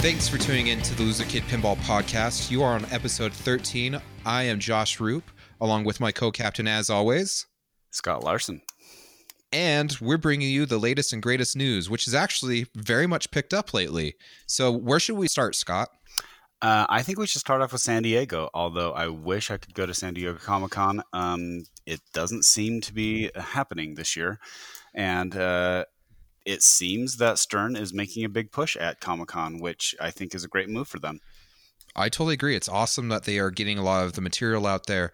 Thanks for tuning in to the Loser Kid Pinball Podcast. You are on episode 13. I am Josh Roop, along with my co captain, as always. Scott Larson. And we're bringing you the latest and greatest news, which is actually very much picked up lately. So, where should we start, Scott? Uh, I think we should start off with San Diego, although I wish I could go to San Diego Comic Con. Um, it doesn't seem to be happening this year. And uh, it seems that Stern is making a big push at Comic Con, which I think is a great move for them. I totally agree. It's awesome that they are getting a lot of the material out there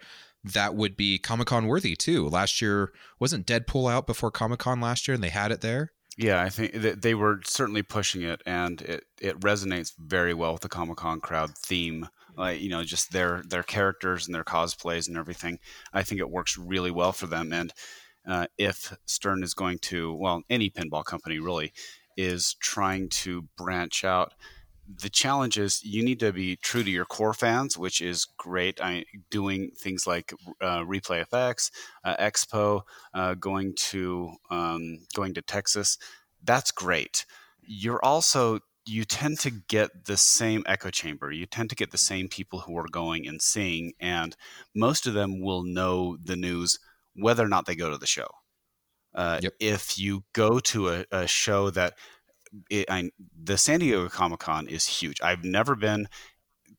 that would be Comic Con worthy too. Last year wasn't Deadpool out before Comic Con last year, and they had it there. Yeah, I think that they were certainly pushing it, and it, it resonates very well with the Comic Con crowd theme. Like you know, just their their characters and their cosplays and everything. I think it works really well for them, and uh, if Stern is going to, well, any pinball company really is trying to branch out. The challenge is you need to be true to your core fans, which is great. I doing things like uh, Replay FX, uh, Expo, uh, going to um, going to Texas. That's great. You're also you tend to get the same echo chamber. You tend to get the same people who are going and seeing, and most of them will know the news whether or not they go to the show. Uh, yep. If you go to a, a show that it, I, the San Diego Comic Con is huge. I've never been.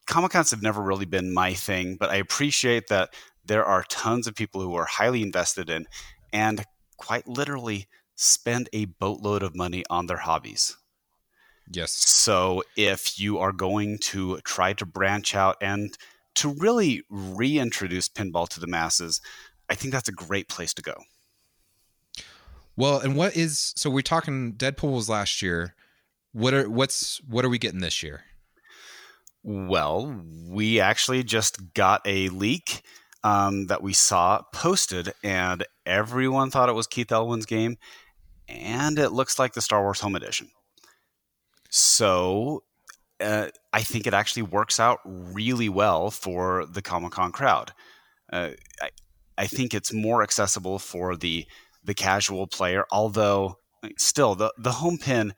Comic Cons have never really been my thing, but I appreciate that there are tons of people who are highly invested in and quite literally spend a boatload of money on their hobbies. Yes. So if you are going to try to branch out and to really reintroduce pinball to the masses, I think that's a great place to go. Well, and what is so we're talking Deadpool was last year. What are what's what are we getting this year? Well, we actually just got a leak um, that we saw posted, and everyone thought it was Keith Elwin's game, and it looks like the Star Wars Home Edition. So uh, I think it actually works out really well for the Comic Con crowd. Uh, I, I think it's more accessible for the the casual player. Although still the the home pin,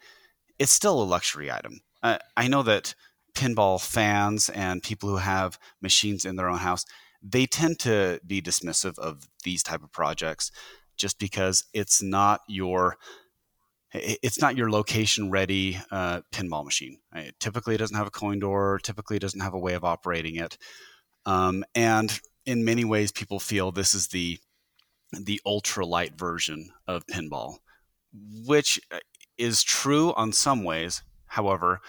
it's still a luxury item. Uh, I know that pinball fans and people who have machines in their own house they tend to be dismissive of these type of projects just because it's not your it's not your location ready uh, pinball machine. typically, it doesn't have a coin door. Typically, it doesn't have a way of operating it. Um, and in many ways people feel this is the the ultralight version of pinball, which uh, is true on some ways. However,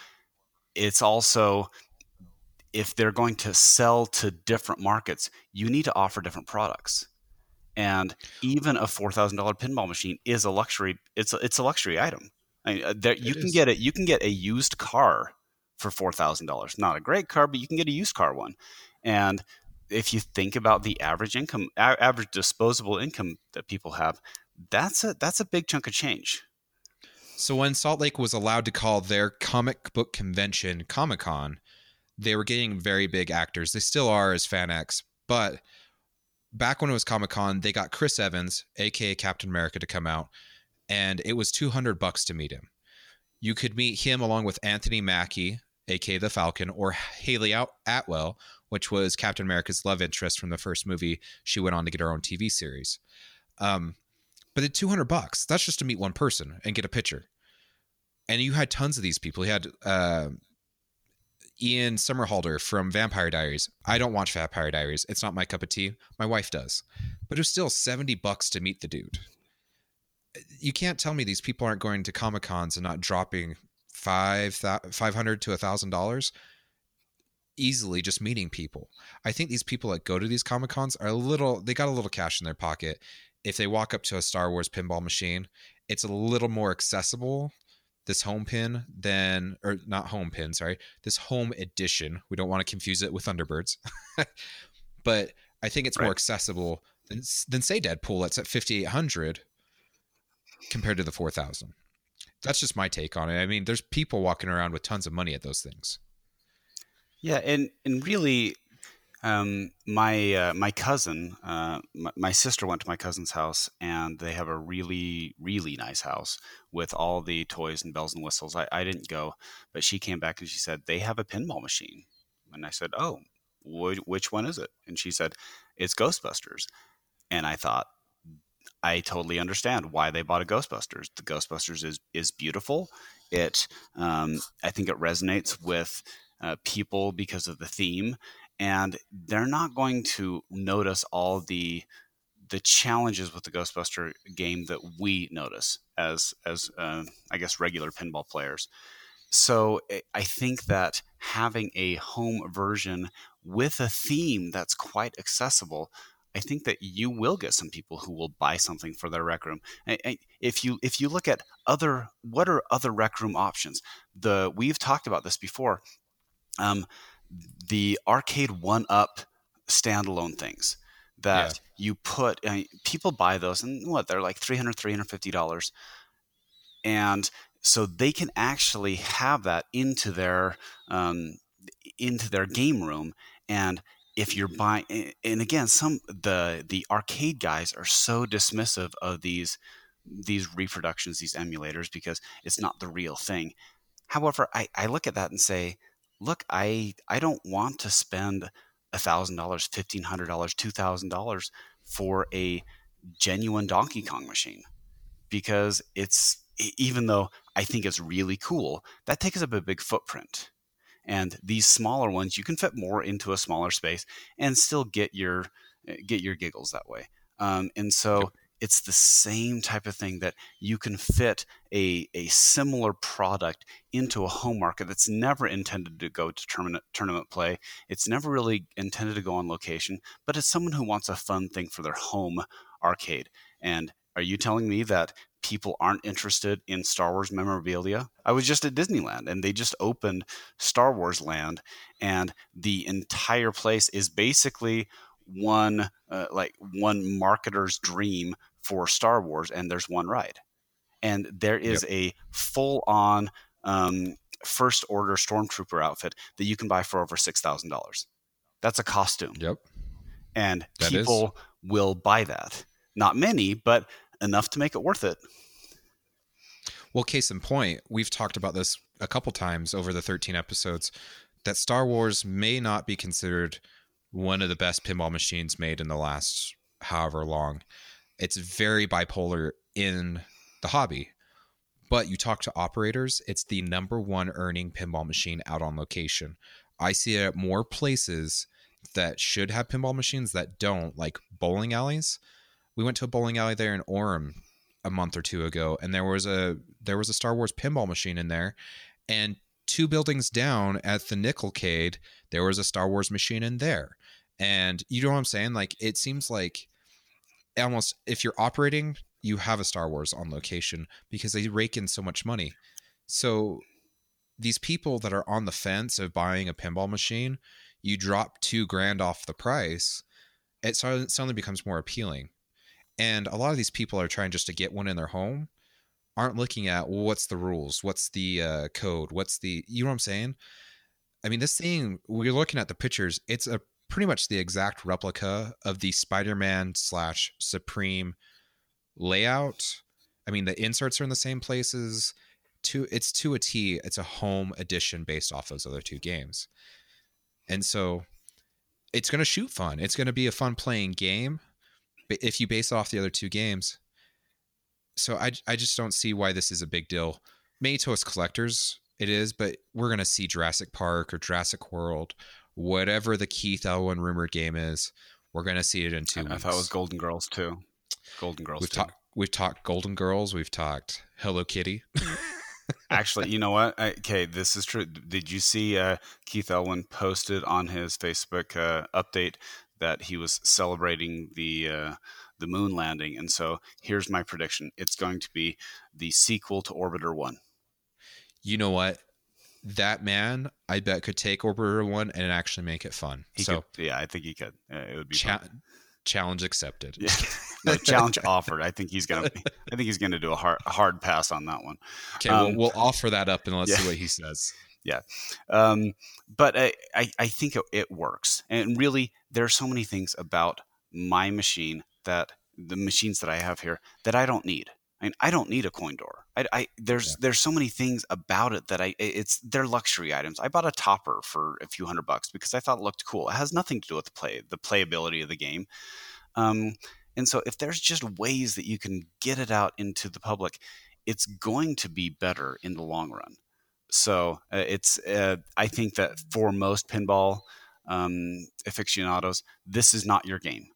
it's also if they're going to sell to different markets, you need to offer different products. And even a four thousand dollar pinball machine is a luxury. It's a, it's a luxury item. I mean, uh, there, you can is. get it. You can get a used car for four thousand dollars. Not a great car, but you can get a used car one. And if you think about the average income, average disposable income that people have, that's a that's a big chunk of change. So when Salt Lake was allowed to call their comic book convention Comic Con, they were getting very big actors. They still are as FanX, but back when it was Comic Con, they got Chris Evans, aka Captain America, to come out, and it was two hundred bucks to meet him. You could meet him along with Anthony Mackie, aka the Falcon, or Hayley Atwell, which was Captain America's love interest from the first movie. She went on to get her own TV series. Um, but at 200 bucks, that's just to meet one person and get a picture. And you had tons of these people. You had uh, Ian Somerhalder from Vampire Diaries. I don't watch Vampire Diaries. It's not my cup of tea. My wife does. But it was still 70 bucks to meet the dude. You can't tell me these people aren't going to Comic Cons and not dropping five 500 to a thousand dollars easily just meeting people. I think these people that go to these Comic Cons are a little, they got a little cash in their pocket. If they walk up to a Star Wars pinball machine, it's a little more accessible, this home pin, than, or not home pin, sorry, this home edition. We don't want to confuse it with Thunderbirds. but I think it's right. more accessible than, than, say, Deadpool. That's at 5,800 compared to the 4,000. That's just my take on it. I mean, there's people walking around with tons of money at those things. Yeah, and and really, Um, my uh, my cousin, uh, my, my, sister went to my cousin's house, and they have a really really nice house with all the toys and bells and whistles. I, I didn't go, but she came back and she said they have a pinball machine, and I said, "Oh, wh- which one is it?" And she said, "It's Ghostbusters," and I thought. I totally understand why they bought a Ghostbusters. The Ghostbusters is is beautiful. It, um, I think, it resonates with uh, people because of the theme and they're not going to notice all the the challenges with the Ghostbuster game that we notice as as uh, I guess regular pinball players. So eh, I think that having a home version with a theme that's quite accessible, I think that you will get some people who will buy something for their rec room. If you if you look at other what are other rec room options, the we've talked about this before. Um, the arcade one up standalone things that yeah. you put I mean, people buy those and what they're like 300 350 dollars. And so they can actually have that into their um, into their game room. And if you're buying and again some the the arcade guys are so dismissive of these these reproductions these emulators because it's not the real thing. However i, I look at that and say look, I I don't want to spend thousand dollars, fifteen hundred dollars, two thousand dollars for a genuine Donkey Kong machine because it's even though I think it's really cool, that takes up a big footprint. And these smaller ones, you can fit more into a smaller space and still get your get your giggles that way. Um, and so it's the same type of thing that you can fit a, a similar product into a home market that's never intended to go to tournament, tournament play. It's never really intended to go on location, but it's someone who wants a fun thing for their home arcade. And are you telling me that people aren't interested in Star Wars memorabilia? I was just at Disneyland and they just opened Star Wars Land, and the entire place is basically one uh, like one marketer's dream for Star Wars, and there's one ride, and there is yep. a full on um, first order stormtrooper outfit that you can buy for over six thousand dollars. That's a costume. Yep. And that people is. will buy that. Not many, but enough to make it worth it. Well, case in point, we've talked about this a couple times over the 13 episodes that Star Wars may not be considered one of the best pinball machines made in the last however long it's very bipolar in the hobby. But you talk to operators, it's the number one earning pinball machine out on location. I see it at more places that should have pinball machines that don't, like bowling alleys. We went to a bowling alley there in Orem a month or two ago, and there was a there was a Star Wars pinball machine in there, and two buildings down at the Nickelcade, there was a Star Wars machine in there. And you know what I'm saying? Like it seems like almost if you're operating, you have a Star Wars on location because they rake in so much money. So these people that are on the fence of buying a pinball machine, you drop two grand off the price, it suddenly becomes more appealing. And a lot of these people are trying just to get one in their home, aren't looking at well, what's the rules, what's the uh, code, what's the you know what I'm saying. I mean, this thing we're looking at the pictures. It's a pretty much the exact replica of the Spider-Man slash Supreme layout. I mean, the inserts are in the same places. To it's to a T. It's a home edition based off those other two games, and so it's going to shoot fun. It's going to be a fun playing game, but if you base off the other two games, so I I just don't see why this is a big deal. Maybe to us collectors it is, but we're going to see Jurassic Park or Jurassic World whatever the Keith Elwin rumored game is, we're gonna see it in two. I, I thought it was Golden Girls too. Golden Girls. We've talked. We've talked Golden Girls. We've talked Hello Kitty. Actually, you know what? I, okay, this is true. Did you see uh, Keith Elwin posted on his Facebook uh, update that he was celebrating the uh, the moon landing? And so here's my prediction: it's going to be the sequel to Orbiter One. You know what? that man, I bet, could take Orbiter One and actually make it fun. He so could, yeah, I think he could. It would be cha- challenge accepted. Yeah, the challenge offered. I think he's gonna. I think he's gonna do a hard, hard pass on that one. Okay, um, we'll, we'll offer that up and let's yeah. see what he says. yeah. Um, but I, I, I think it, it works. And really, there are so many things about my machine that the machines that I have here that I don't need. I mean, I don't need a coin door. I, I there's yeah. there's so many things about it that I it's they're luxury items. I bought a topper for a few hundred bucks because I thought it looked cool. It has nothing to do with the play the playability of the game. Um, and so if there's just ways that you can get it out into the public, it's going to be better in the long run. So uh, it's uh, I think that for most pinball um, aficionados, this is not your game.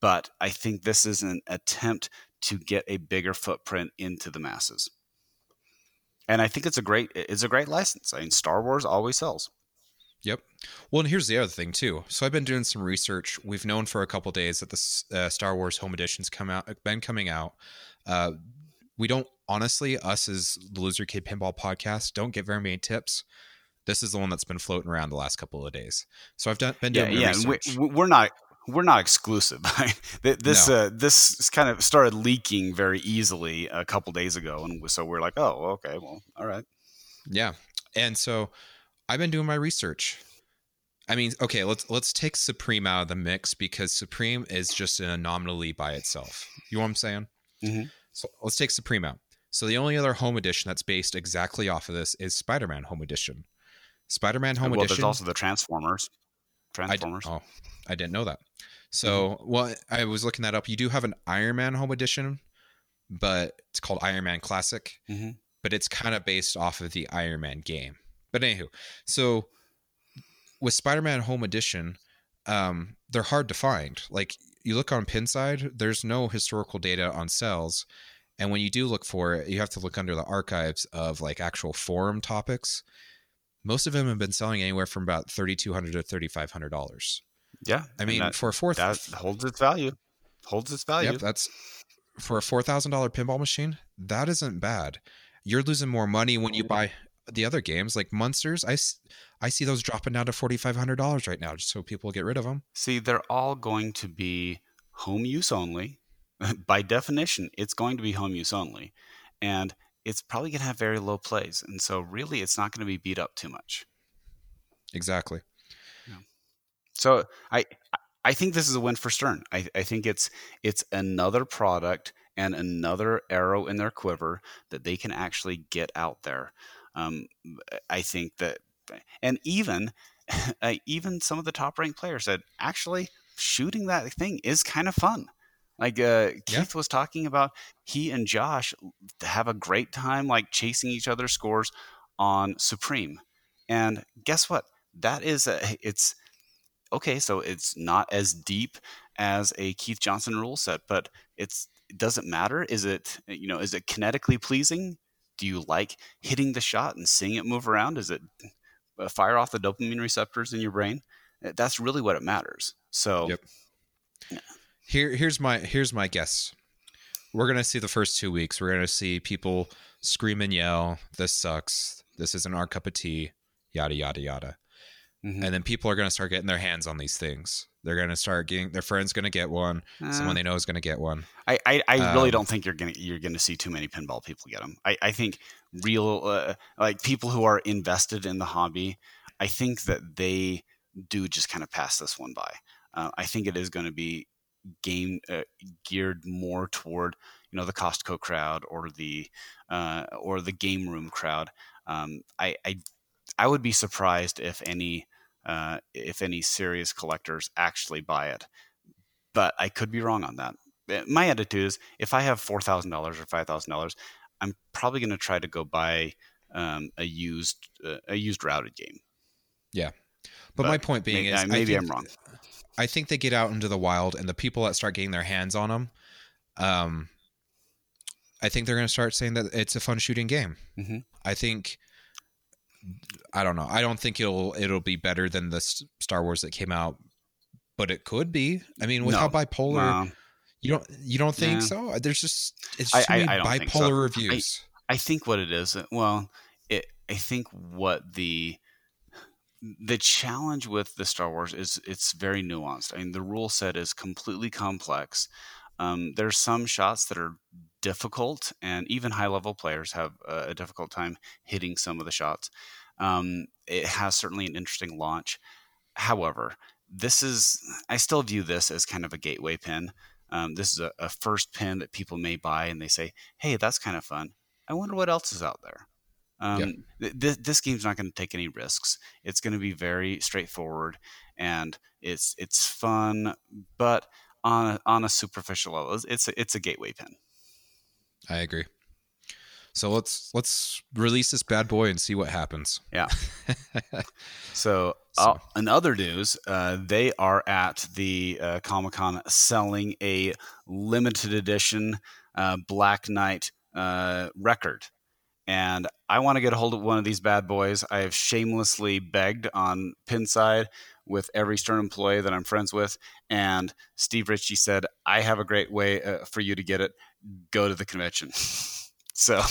But I think this is an attempt to get a bigger footprint into the masses. And I think it's a great it's a great license. I mean, Star Wars always sells. Yep. Well, and here's the other thing too. So I've been doing some research. We've known for a couple days that the uh, Star Wars Home Editions come out, been coming out. Uh, we don't honestly, us as the Loser Kid Pinball podcast, don't get very many tips. This is the one that's been floating around the last couple of days. So I've done been doing yeah, yeah. We, we're not we're not exclusive. this no. uh, this kind of started leaking very easily a couple days ago, and so we're like, oh, okay, well, all right. Yeah, and so I've been doing my research. I mean, okay, let's let's take Supreme out of the mix because Supreme is just an anomaly by itself. You know what I'm saying? Mm-hmm. So let's take Supreme out. So the only other home edition that's based exactly off of this is Spider-Man Home Edition. Spider-Man Home well, Edition. There's also the Transformers. Transformers. I, oh, I didn't know that. So, mm-hmm. well, I was looking that up. You do have an Iron Man Home Edition, but it's called Iron Man Classic. Mm-hmm. But it's kind of based off of the Iron Man game. But anywho, so with Spider-Man Home Edition, um, they're hard to find. Like you look on Pinside, there's no historical data on sales. And when you do look for it, you have to look under the archives of like actual forum topics. Most of them have been selling anywhere from about thirty two hundred to thirty five hundred dollars. Yeah, I mean, that, for a fourth, that holds its value. Holds its value. Yep, that's for a four thousand dollar pinball machine. That isn't bad. You're losing more money when you buy the other games like Munsters. I I see those dropping down to forty five hundred dollars right now, just so people get rid of them. See, they're all going to be home use only. By definition, it's going to be home use only, and it's probably going to have very low plays, and so really, it's not going to be beat up too much. Exactly. So I I think this is a win for Stern. I, I think it's it's another product and another arrow in their quiver that they can actually get out there. Um, I think that, and even uh, even some of the top ranked players said actually shooting that thing is kind of fun. Like uh, Keith yeah. was talking about, he and Josh have a great time like chasing each other's scores on Supreme. And guess what? That is a, it's okay. So it's not as deep as a Keith Johnson rule set, but it's it doesn't matter. Is it you know is it kinetically pleasing? Do you like hitting the shot and seeing it move around? Is it uh, fire off the dopamine receptors in your brain? Uh, that's really what it matters. So, yep. Yeah. Here, here's my here's my guess. We're gonna see the first two weeks. We're gonna see people scream and yell. This sucks. This isn't our cup of tea. Yada yada yada. Mm-hmm. And then people are gonna start getting their hands on these things. They're gonna start getting their friend's gonna get one. Uh, someone they know is gonna get one. I I, I um, really don't think you're gonna you're gonna see too many pinball people get them. I I think real uh, like people who are invested in the hobby. I think that they do just kind of pass this one by. Uh, I think it is going to be game uh, geared more toward you know the Costco crowd or the uh, or the game room crowd. Um, I, I I would be surprised if any uh, if any serious collectors actually buy it. But I could be wrong on that. Eh, my attitude is if I have four thousand dollars or five thousand dollars, I'm probably going to try to go buy um, a used uh, a used routed game. Yeah, but, but my point being maybe, is maybe I'm wrong. I think they get out into the wild, and the people that start getting their hands on them, um, I think they're going to start saying that it's a fun shooting game. Mm-hmm. I think I don't know. I don't think it'll it'll be better than the Star Wars that came out, but it could be. I mean, with no. how bipolar, you don't you don't think yeah. so? There's just it's just I, I, I bipolar so. reviews. I, I think what it is. Well, it I think what the the challenge with the Star Wars is it's very nuanced. I mean, the rule set is completely complex. Um, there's some shots that are difficult, and even high level players have a difficult time hitting some of the shots. Um, it has certainly an interesting launch. However, this is I still view this as kind of a gateway pin. Um, this is a, a, first pin that people may buy and they say, "Hey, that's kind of fun. I wonder what else is out there." Um, yep. th- th- this game's not going to take any risks. It's going to be very straightforward, and it's it's fun, but on a, on a superficial level, it's a, it's a gateway pin. I agree. So let's let's release this bad boy and see what happens. Yeah. so, uh, in other news, uh, they are at the uh, Comic Con selling a limited edition uh, Black Knight uh, record, and I want to get a hold of one of these bad boys. I have shamelessly begged on Pinside with every Stern employee that I'm friends with, and Steve Ritchie said, "I have a great way uh, for you to get it. Go to the convention." So,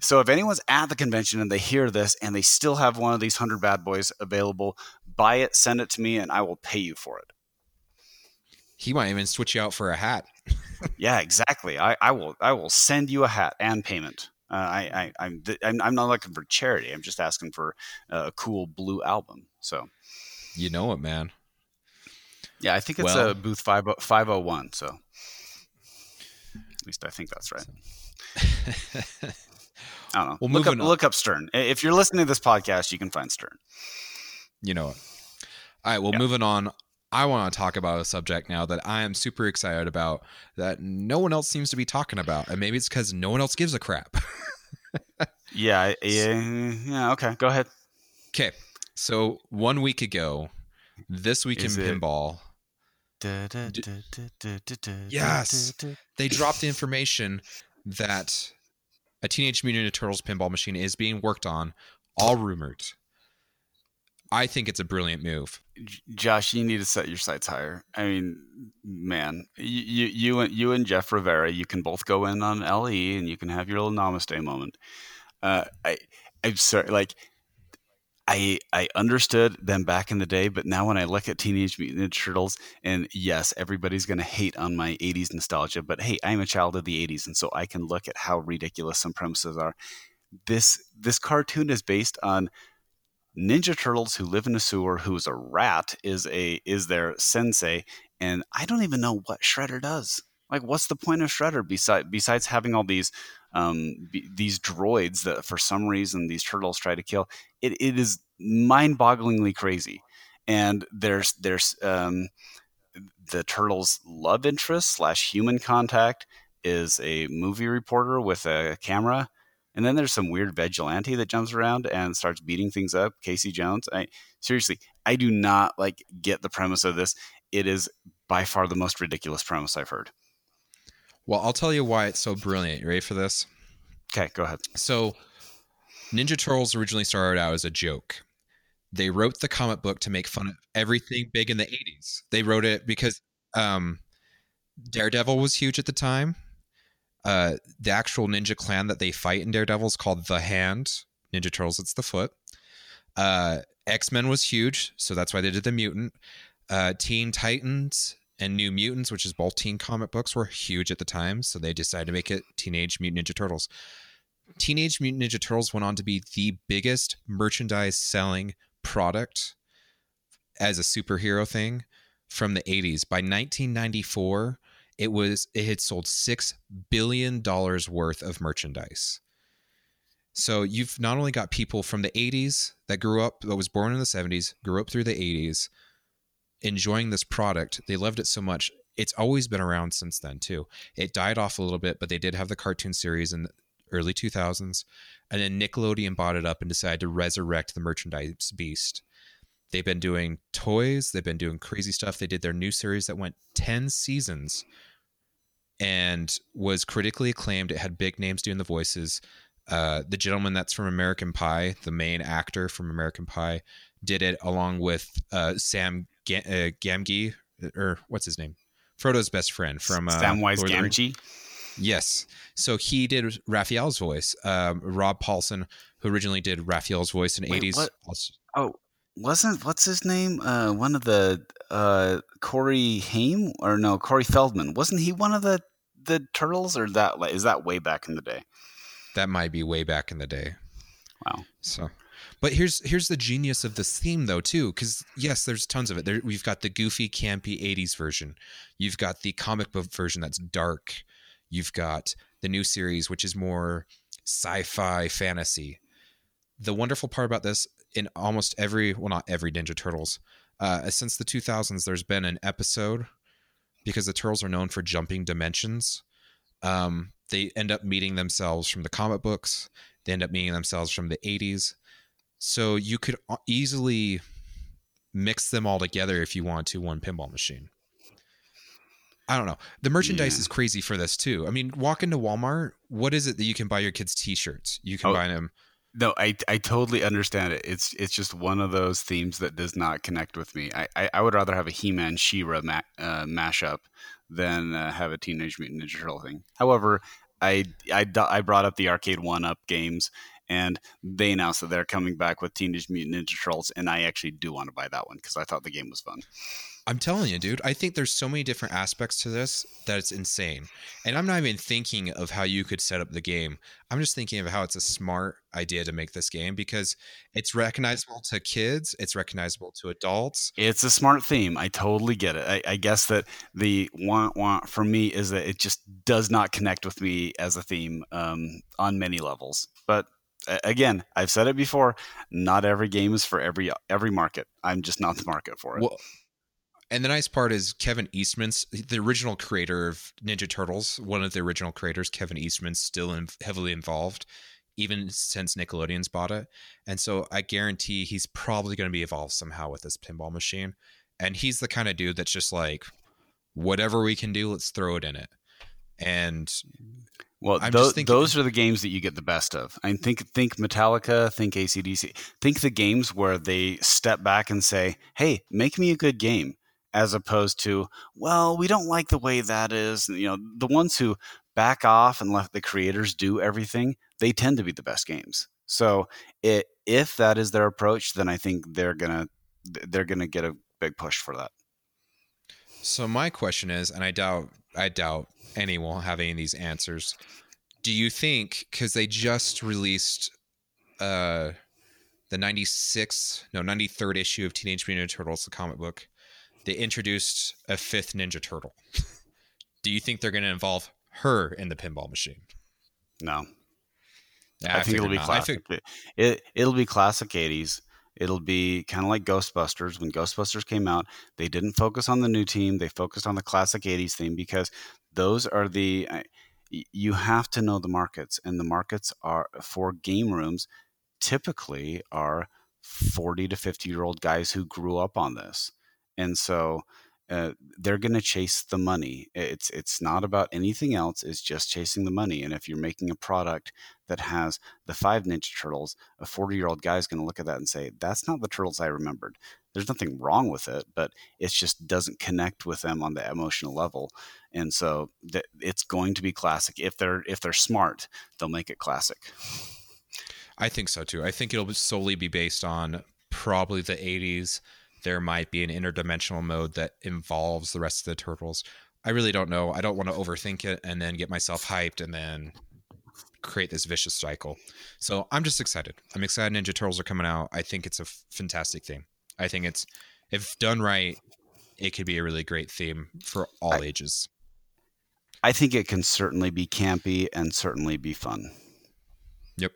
so if anyone's at the convention and they hear this and they still have one of these hundred bad boys available, buy it, send it to me, and I will pay you for it. He might even switch you out for a hat. yeah, exactly. I, I will. I will send you a hat and payment. Uh, I, I, I'm, I'm not looking for charity. I'm just asking for a cool blue album. So, you know it, man. Yeah, I think it's well, a booth 5, 501. So, at least I think that's right. I don't know. Well, look up, on. look up Stern. If you're listening to this podcast, you can find Stern. You know it. All right. Well, yeah. moving on. I want to talk about a subject now that I am super excited about that no one else seems to be talking about, and maybe it's because no one else gives a crap. yeah. Yeah. Yeah. Okay. Go ahead. Okay. So one week ago, this week Is in it- pinball. Yes, they dropped the information that a Teenage Mutant Ninja Turtles pinball machine is being worked on, all rumored. I think it's a brilliant move. Josh, you need to set your sights higher. I mean, man, you you and you and Jeff Rivera, you can both go in on LE and you can have your little namaste moment. Uh, I I'm sorry, like I I understood them back in the day, but now when I look at Teenage Mutant Ninja Turtles, and yes, everybody's going to hate on my '80s nostalgia, but hey, I'm a child of the '80s, and so I can look at how ridiculous some premises are. This this cartoon is based on Ninja Turtles who live in a sewer, who's a rat, is a is their sensei, and I don't even know what Shredder does. Like, what's the point of Shredder besides besides having all these um, b- these droids that for some reason these turtles try to kill? It, it is mind-bogglingly crazy. And there's there's um, the turtles' love interest slash human contact is a movie reporter with a camera. And then there's some weird vigilante that jumps around and starts beating things up. Casey Jones. I seriously, I do not like get the premise of this. It is by far the most ridiculous premise I've heard. Well, I'll tell you why it's so brilliant. You ready for this? Okay, go ahead. So, Ninja Turtles originally started out as a joke. They wrote the comic book to make fun of everything big in the 80s. They wrote it because um, Daredevil was huge at the time. Uh, the actual ninja clan that they fight in Daredevil is called the Hand. Ninja Turtles, it's the foot. Uh, X Men was huge, so that's why they did the mutant. Uh, Teen Titans and New Mutants, which is both teen comic books, were huge at the time, so they decided to make it Teenage Mutant Ninja Turtles. Teenage Mutant Ninja Turtles went on to be the biggest merchandise selling product as a superhero thing from the 80s. By 1994, it was it had sold 6 billion dollars worth of merchandise. So you've not only got people from the 80s that grew up that was born in the 70s, grew up through the 80s, enjoying this product. They loved it so much. It's always been around since then too. It died off a little bit, but they did have the cartoon series in the early 2000s, and then Nickelodeon bought it up and decided to resurrect the merchandise beast. They've been doing toys, they've been doing crazy stuff. They did their new series that went 10 seasons and was critically acclaimed. It had big names doing the voices. Uh, the gentleman that's from American Pie, the main actor from American Pie, did it along with uh, Sam Uh, Gamgee, or what's his name? Frodo's best friend from uh, Samwise Gamgee. Yes. So he did Raphael's voice. Um, Rob Paulsen, who originally did Raphael's voice in the 80s. What? Oh, wasn't, what's his name? Uh, one of the, uh, Corey Haim? Or no, Corey Feldman. Wasn't he one of the, the turtles? Or that, is that way back in the day? That might be way back in the day. Wow. So But here's here's the genius of this theme though too, because yes, there's tons of it. There, we've got the goofy, campy '80s version. You've got the comic book version that's dark. You've got the new series, which is more sci-fi fantasy. The wonderful part about this, in almost every, well, not every Ninja Turtles, uh, since the 2000s, there's been an episode because the turtles are known for jumping dimensions. Um, they end up meeting themselves from the comic books. They end up meeting themselves from the 80s. So you could easily mix them all together if you want to one pinball machine. I don't know. The merchandise yeah. is crazy for this too. I mean, walk into Walmart. What is it that you can buy your kids T-shirts? You can oh, buy them. No, I I totally understand it. It's it's just one of those themes that does not connect with me. I I, I would rather have a He-Man She-Ra ma- uh, mashup than uh, have a Teenage Mutant Ninja Turtle thing. However, I I I brought up the arcade one up games and they announced that they're coming back with Teenage Mutant Ninja Turtles, and I actually do want to buy that one because I thought the game was fun. I'm telling you, dude, I think there's so many different aspects to this that it's insane. And I'm not even thinking of how you could set up the game. I'm just thinking of how it's a smart idea to make this game because it's recognizable to kids, it's recognizable to adults. It's a smart theme. I totally get it. I, I guess that the want want for me is that it just does not connect with me as a theme um, on many levels. But again, I've said it before. Not every game is for every every market. I'm just not the market for it. Well, and the nice part is Kevin Eastman's the original creator of Ninja Turtles. One of the original creators, Kevin Eastman's still in, heavily involved, even since Nickelodeon's bought it. And so I guarantee he's probably going to be involved somehow with this pinball machine. And he's the kind of dude that's just like, whatever we can do, let's throw it in it. And well, th- thinking, those are the games that you get the best of. I mean, think think Metallica, think ACDC, think the games where they step back and say, "Hey, make me a good game," as opposed to, "Well, we don't like the way that is." You know, the ones who back off and let the creators do everything, they tend to be the best games. So, it, if that is their approach, then I think they're gonna they're gonna get a big push for that. So my question is, and I doubt I doubt any will have any of these answers. Do you think because they just released uh the 96 no 93rd issue of Teenage Mutant Ninja Turtles the comic book they introduced a fifth Ninja Turtle. Do you think they're going to involve her in the pinball machine? No. I, I think it'll be not. classic. Fig- it it'll be classic 80s. It'll be kind of like Ghostbusters. When Ghostbusters came out, they didn't focus on the new team. They focused on the classic 80s theme because those are the you have to know the markets and the markets are for game rooms typically are 40 to 50 year old guys who grew up on this and so uh, they're going to chase the money. It's it's not about anything else. It's just chasing the money. And if you're making a product that has the five Ninja Turtles, a 40 year old guy is going to look at that and say, "That's not the turtles I remembered." There's nothing wrong with it, but it just doesn't connect with them on the emotional level. And so th- it's going to be classic. If they're if they're smart, they'll make it classic. I think so too. I think it'll solely be based on probably the 80s there might be an interdimensional mode that involves the rest of the turtles. I really don't know. I don't want to overthink it and then get myself hyped and then create this vicious cycle. So I'm just excited. I'm excited Ninja Turtles are coming out. I think it's a f- fantastic theme. I think it's if done right, it could be a really great theme for all I, ages. I think it can certainly be campy and certainly be fun. Yep.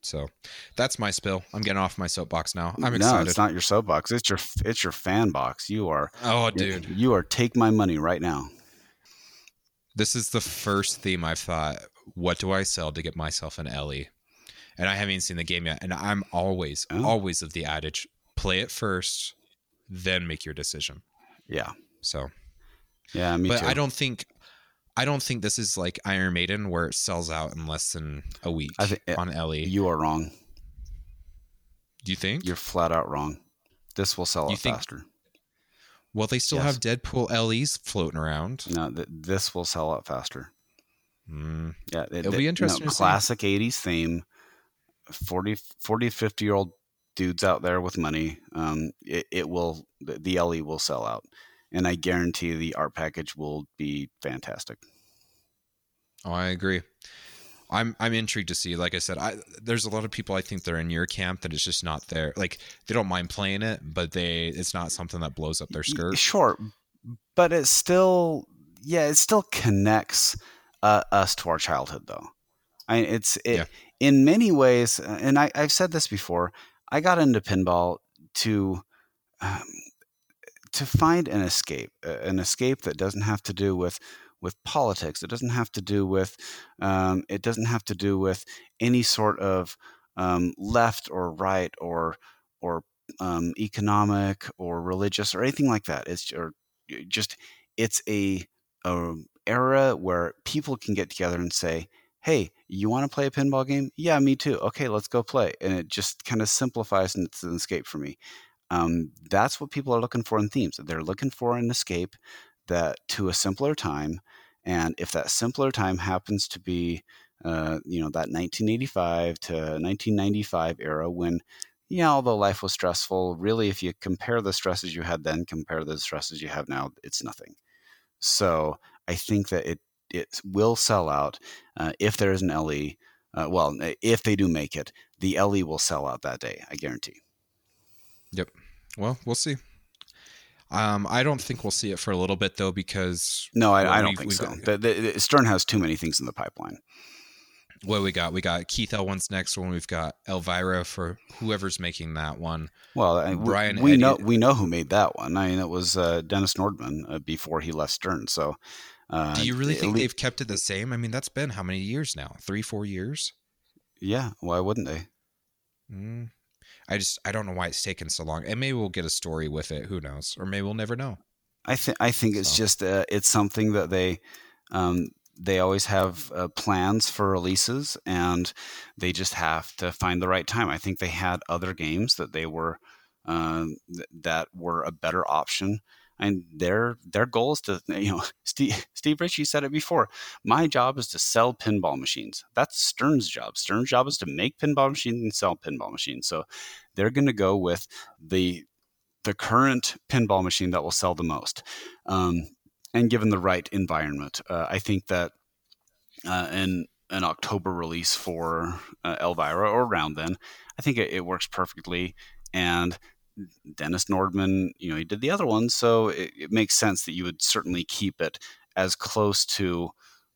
So that's my spill. I'm getting off my soapbox now. I'm excited. No, it's not your soapbox. It's your it's your fan box. You are Oh dude. You are take my money right now. This is the first theme I've thought, what do I sell to get myself an LE? And I haven't even seen the game yet. And I'm always, oh. always of the adage, play it first, then make your decision. Yeah. So Yeah, me but too. I don't think I don't think this is like Iron Maiden where it sells out in less than a week I think, on LE. You are wrong. Do you think? You're flat out wrong. This will sell you out think, faster. Well, they still yes. have Deadpool LEs floating around. No, th- this will sell out faster. Mm. Yeah, it, it'll be interesting. No, classic see. 80s theme. 40, 40, 50 year old dudes out there with money. Um, it, it will, the, the LE will sell out and I guarantee the art package will be fantastic. Oh, I agree. I'm I'm intrigued to see. Like I said, I there's a lot of people I think they're in your camp that it's just not there. Like they don't mind playing it, but they it's not something that blows up their skirt. Sure, but it still yeah, it still connects uh, us to our childhood though. I mean, it's it yeah. in many ways, and I, I've said this before. I got into pinball to um, to find an escape, an escape that doesn't have to do with with politics. It doesn't have to do with um, it doesn't have to do with any sort of um, left or right or or um, economic or religious or anything like that. It's or just it's a, a era where people can get together and say, "Hey, you want to play a pinball game? Yeah, me too. Okay, let's go play." And it just kind of simplifies and it's an escape for me. Um, that's what people are looking for in themes. They're looking for an escape that to a simpler time, and if that simpler time happens to be, uh, you know, that 1985 to 1995 era when, yeah, although life was stressful, really, if you compare the stresses you had then, compare the stresses you have now, it's nothing. So I think that it it will sell out uh, if there is an LE. Uh, well, if they do make it, the LE will sell out that day. I guarantee. Yep. Well, we'll see. Um, I don't think we'll see it for a little bit though, because no, I, I don't think so. Got, the, the, Stern has too many things in the pipeline. What we got? We got Keith Elwin's next one. We've got Elvira for whoever's making that one. Well, I, Brian, we, we know we know who made that one. I mean, it was uh, Dennis Nordman uh, before he left Stern. So, uh, do you really think they've kept it the same? I mean, that's been how many years now? Three, four years? Yeah. Why wouldn't they? Mm, I just I don't know why it's taken so long. And maybe we'll get a story with it. Who knows? Or maybe we'll never know. I think I think it's just uh, it's something that they um, they always have uh, plans for releases, and they just have to find the right time. I think they had other games that they were uh, th- that were a better option and their their goal is to you know Steve, Steve Ritchie said it before. My job is to sell pinball machines. That's Stern's job. Stern's job is to make pinball machines and sell pinball machines. So they're going to go with the the current pinball machine that will sell the most, um, and given the right environment, uh, I think that uh, in an October release for uh, Elvira or around then, I think it, it works perfectly. And Dennis Nordman, you know, he did the other one, so it, it makes sense that you would certainly keep it as close to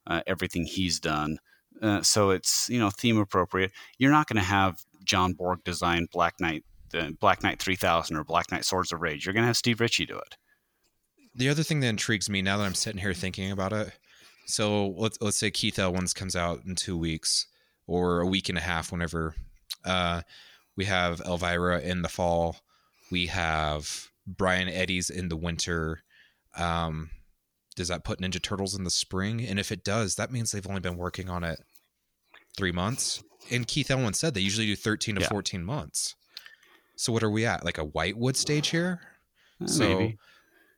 uh, everything he's done. Uh, so it's you know theme appropriate. You're not going to have John Borg design Black Knight, uh, Black Knight 3000 or Black Knight Swords of Rage. You're going to have Steve Ritchie do it. The other thing that intrigues me now that I'm sitting here thinking about it, so let's let's say Keith Elwin's comes out in two weeks or a week and a half, whenever. Uh, we have Elvira in the fall we have Brian Eddy's in the winter. Um, does that put Ninja Turtles in the spring? And if it does, that means they've only been working on it three months. And Keith Elwin said they usually do 13 to yeah. 14 months. So what are we at? Like a Whitewood stage here? Uh, so maybe.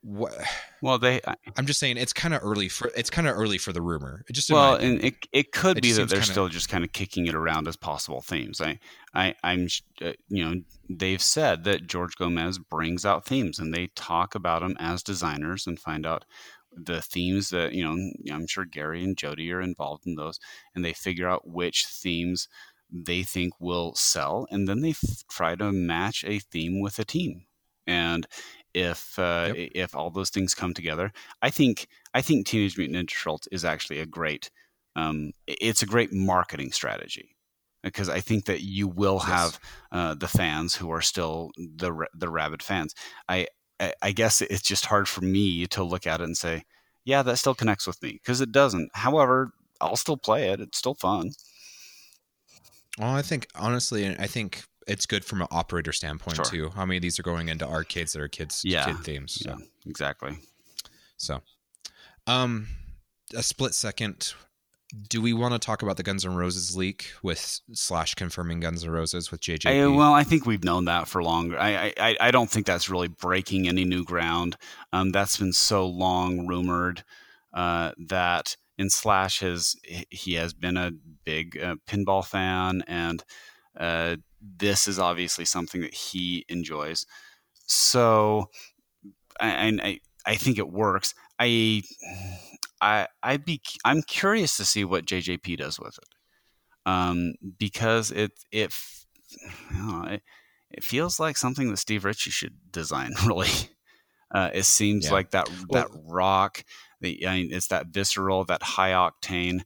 What, well, they. I, am just saying it's kind of early for it's kind of early for the rumor. It just well, and it it could it be that they're kinda, still just kind of kicking it around as possible themes. I I I'm uh, you know they've said that George Gomez brings out themes and they talk about them as designers and find out the themes that you know I'm sure Gary and Jody are involved in those and they figure out which themes they think will sell and then they f- try to match a theme with a team and if uh, yep. if all those things come together. I think I think Teenage Mutant Ninja Turtles is actually a great um, it's a great marketing strategy because I think that you will yes. have uh, the fans who are still the the rabid fans. I, I I guess it's just hard for me to look at it and say, yeah, that still connects with me because it doesn't. However, I'll still play it. It's still fun. Well, I think honestly, I think it's good from an operator standpoint sure. too. How many of these are going into arcades that are kids yeah. kid themes? So. Yeah, exactly. So, um, a split second. Do we want to talk about the Guns N' Roses leak with Slash confirming Guns N' Roses with JJ? I, well, I think we've known that for longer. I, I I don't think that's really breaking any new ground. Um, that's been so long rumored uh, that in Slash has he has been a big uh, pinball fan and uh, this is obviously something that he enjoys. So, and I, I think it works. I, I, I'd be, I'm curious to see what JJP does with it. um, because it it, know, it it feels like something that Steve Ritchie should design. Really, uh, it seems yeah. like that that well, rock. The, I mean, it's that visceral, that high octane.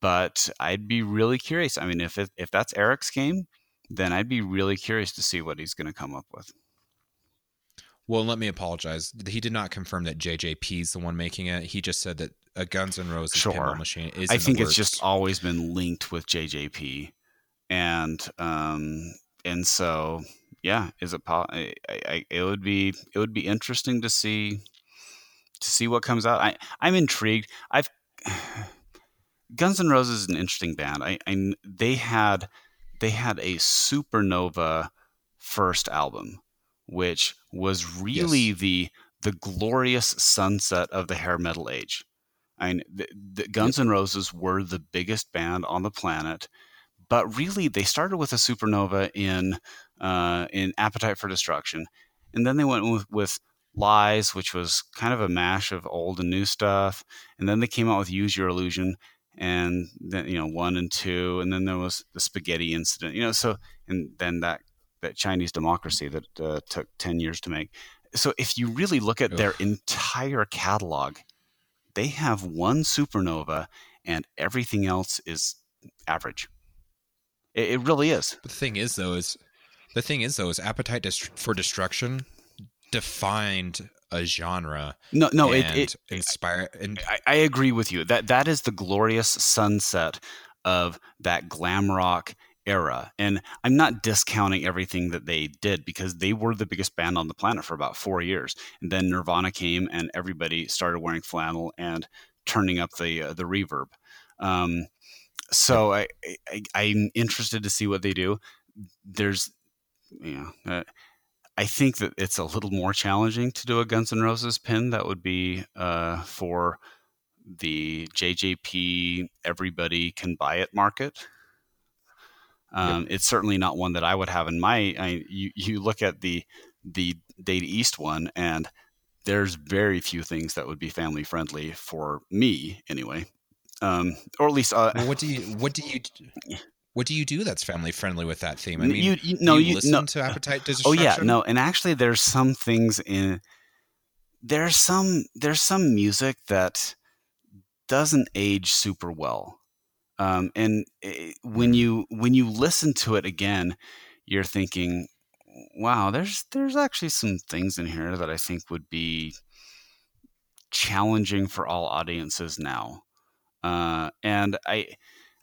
But I'd be really curious. I mean, if it, if that's Eric's game, then I'd be really curious to see what he's going to come up with. Well, let me apologize. He did not confirm that JJP is the one making it. He just said that a Guns N' Roses sure. pinball machine is. I think it's just always been linked with JJP, and um, and so yeah, is it? Po- I, I, it would be it would be interesting to see to see what comes out. I I'm intrigued. I've Guns N' Roses is an interesting band. I, I they had they had a supernova first album, which was really yes. the the glorious sunset of the hair metal age. I mean, the, the Guns N' Roses were the biggest band on the planet, but really they started with a supernova in uh, in Appetite for Destruction, and then they went with, with Lies, which was kind of a mash of old and new stuff, and then they came out with Use Your Illusion, and then you know one and two, and then there was the spaghetti incident, you know. So and then that that Chinese democracy that uh, took ten years to make. So if you really look at Ugh. their entire catalog, they have one supernova, and everything else is average. It, it really is. The thing is, though, is the thing is though is Appetite for Destruction defined a genre. No, no, it, it inspire. And I, I, agree with you. That that is the glorious sunset of that glam rock era. And I'm not discounting everything that they did because they were the biggest band on the planet for about four years. And then Nirvana came and everybody started wearing flannel and turning up the uh, the reverb. Um, so I, I I'm interested to see what they do. There's you know. Uh, I think that it's a little more challenging to do a Guns N' Roses pin. That would be uh, for the JJP everybody can buy it market. Um, yep. It's certainly not one that I would have in my. I, you you look at the the Data East one, and there's very few things that would be family friendly for me anyway, um, or at least. Uh, well, what do you what do you what do you do that's family friendly with that theme? I mean, you, you no, you, you listen no. to Appetite Oh yeah, no, and actually, there's some things in there's some there's some music that doesn't age super well, um, and it, eh, when you when you listen to it again, you're thinking, wow, there's there's actually some things in here that I think would be challenging for all audiences now, uh, and I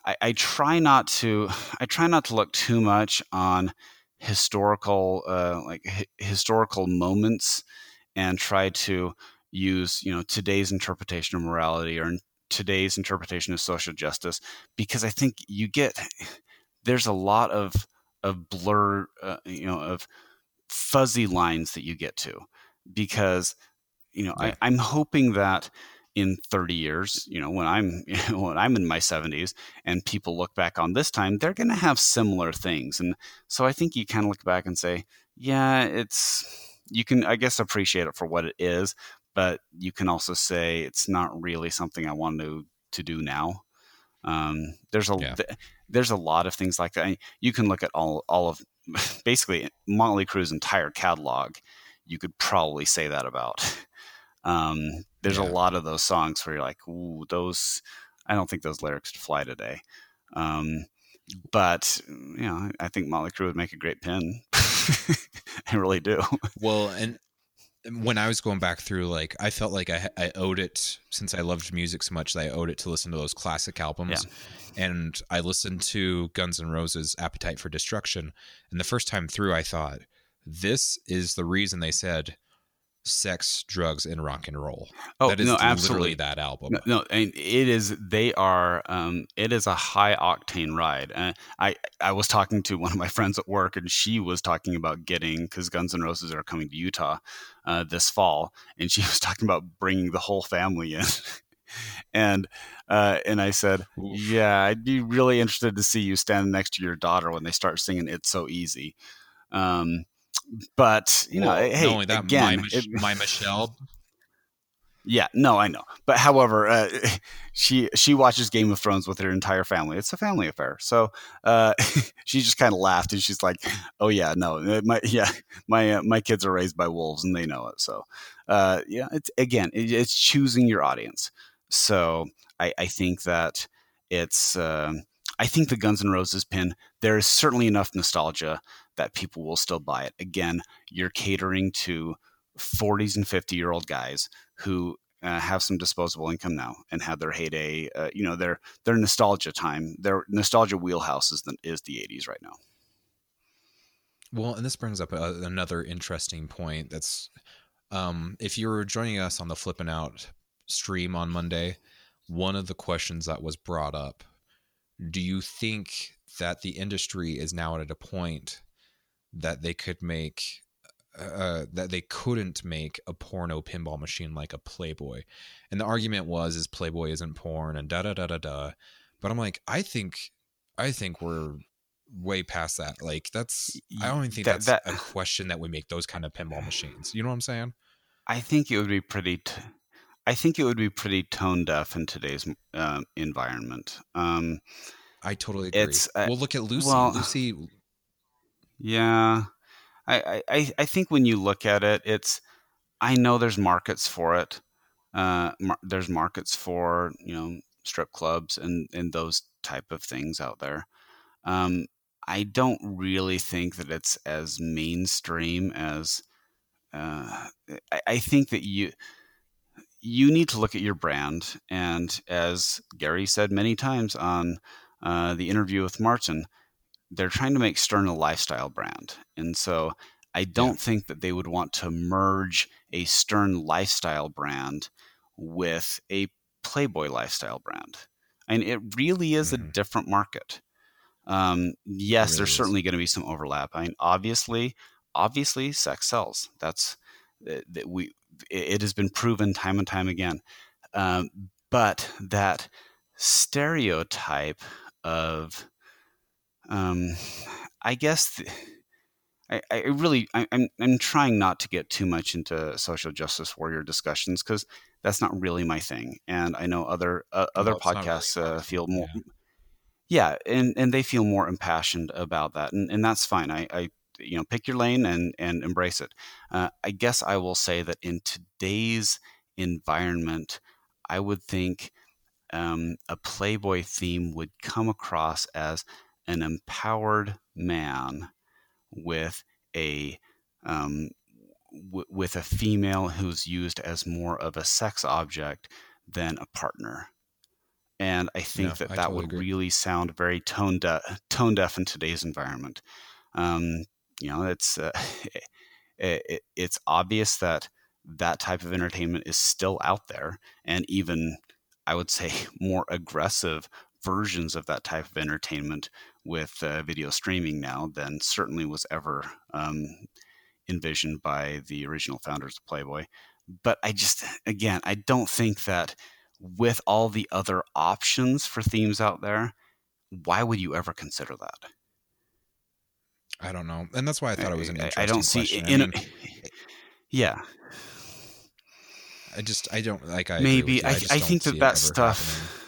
I, I, try not to I try not to look too much on historical uh, like h- historical moments and try to use you know today's interpretation of morality or today's interpretation of social justice because I think you get there's a lot of of blur uh, you know of fuzzy lines that you get to because you know I, I'm hoping that in 30 years, you know, when I'm you know, when I'm in my 70s and people look back on this time, they're going to have similar things. And so I think you kind of look back and say, yeah, it's you can I guess appreciate it for what it is, but you can also say it's not really something I want to to do now. Um, there's a yeah. th- there's a lot of things like that. You can look at all all of basically Motley Crue's entire catalog. You could probably say that about. Um, there's yeah. a lot of those songs where you're like, ooh, those, I don't think those lyrics fly today. Um, but, you know, I think Motley Crue would make a great pin. I really do. Well, and when I was going back through, like, I felt like I, I owed it since I loved music so much that I owed it to listen to those classic albums. Yeah. And I listened to Guns N' Roses' Appetite for Destruction. And the first time through, I thought, this is the reason they said sex, drugs, and rock and roll. Oh, that is no, absolutely that album. No, no, and it is. They are. Um, it is a high octane ride. Uh, I I was talking to one of my friends at work, and she was talking about getting because Guns N' Roses are coming to Utah uh, this fall, and she was talking about bringing the whole family in. and uh, and I said, Oof. yeah, I'd be really interested to see you standing next to your daughter when they start singing "It's So Easy." Um, but you well, know, hey, not only that, again, my, it, my Michelle. Yeah, no, I know. But however, uh, she she watches Game of Thrones with her entire family. It's a family affair. So uh, she just kind of laughed and she's like, "Oh yeah, no, uh, my yeah, my uh, my kids are raised by wolves and they know it." So uh, yeah, it's again, it, it's choosing your audience. So I, I think that it's um, I think the Guns N' Roses pin there is certainly enough nostalgia that people will still buy it. Again, you're catering to 40s and 50 year old guys who uh, have some disposable income now and had their heyday. Uh, you know, their their nostalgia time, their nostalgia wheelhouse is the, is the 80s right now. Well, and this brings up a, another interesting point. That's um, if you were joining us on the Flipping Out stream on Monday, one of the questions that was brought up: Do you think that the industry is now at a point that they could make uh, that they couldn't make a porno pinball machine like a Playboy, and the argument was is Playboy isn't porn and da da da da da. But I'm like, I think, I think we're way past that. Like that's, I don't even think that, that's that, a question that we make those kind of pinball machines. You know what I'm saying? I think it would be pretty. T- I think it would be pretty tone deaf in today's uh, environment. Um, I totally agree. Uh, we'll look at Lucy. Well, Lucy. Yeah, I, I, I think when you look at it, it's I know there's markets for it. Uh, mar- there's markets for you know strip clubs and and those type of things out there. Um, I don't really think that it's as mainstream as. Uh, I, I think that you you need to look at your brand, and as Gary said many times on uh, the interview with Martin, they're trying to make Stern a lifestyle brand. And so I don't yeah. think that they would want to merge a Stern lifestyle brand with a Playboy lifestyle brand. And it really is mm-hmm. a different market. Um, yes, really there's is. certainly going to be some overlap. I mean, obviously, obviously, sex sells. That's uh, that we. It has been proven time and time again. Um, but that stereotype of um, I guess th- I, I, really I, am I'm, I'm trying not to get too much into social justice warrior discussions because that's not really my thing, and I know other uh, other no, podcasts really uh, feel more. Yeah. yeah. and and they feel more impassioned about that, and, and that's fine. I, I you know pick your lane and and embrace it. Uh, I guess I will say that in today's environment, I would think um, a Playboy theme would come across as an empowered man with a um, w- with a female who's used as more of a sex object than a partner. And I think yeah, that I that totally would agree. really sound very tone deaf, tone deaf in today's environment. Um, you know, it's uh, it, it, it's obvious that that type of entertainment is still out there, and even I would say more aggressive versions of that type of entertainment with uh, video streaming now than certainly was ever um, envisioned by the original founders of Playboy. But I just, again, I don't think that with all the other options for themes out there, why would you ever consider that? I don't know, and that's why I thought it was an interesting. I don't see question. in. I mean, yeah. I just I don't like I maybe I, I, I think that that stuff. Happening.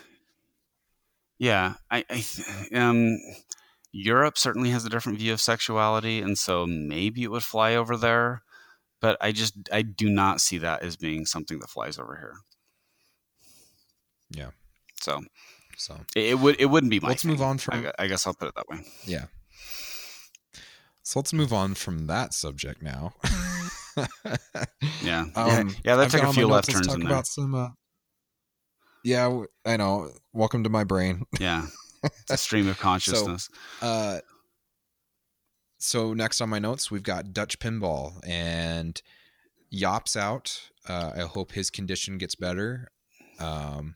Yeah, I, I um, Europe certainly has a different view of sexuality, and so maybe it would fly over there. But I just I do not see that as being something that flies over here. Yeah. So, so it, it would it wouldn't be my. Let's thing. move on from. I, I guess I'll put it that way. Yeah. So let's move on from that subject now. yeah. Um, yeah, that took a few left turns in there. About some, uh, yeah, I know. Welcome to my brain. Yeah. It's a stream of consciousness. so, uh, so next on my notes, we've got Dutch Pinball and Yop's out. Uh, I hope his condition gets better. Um,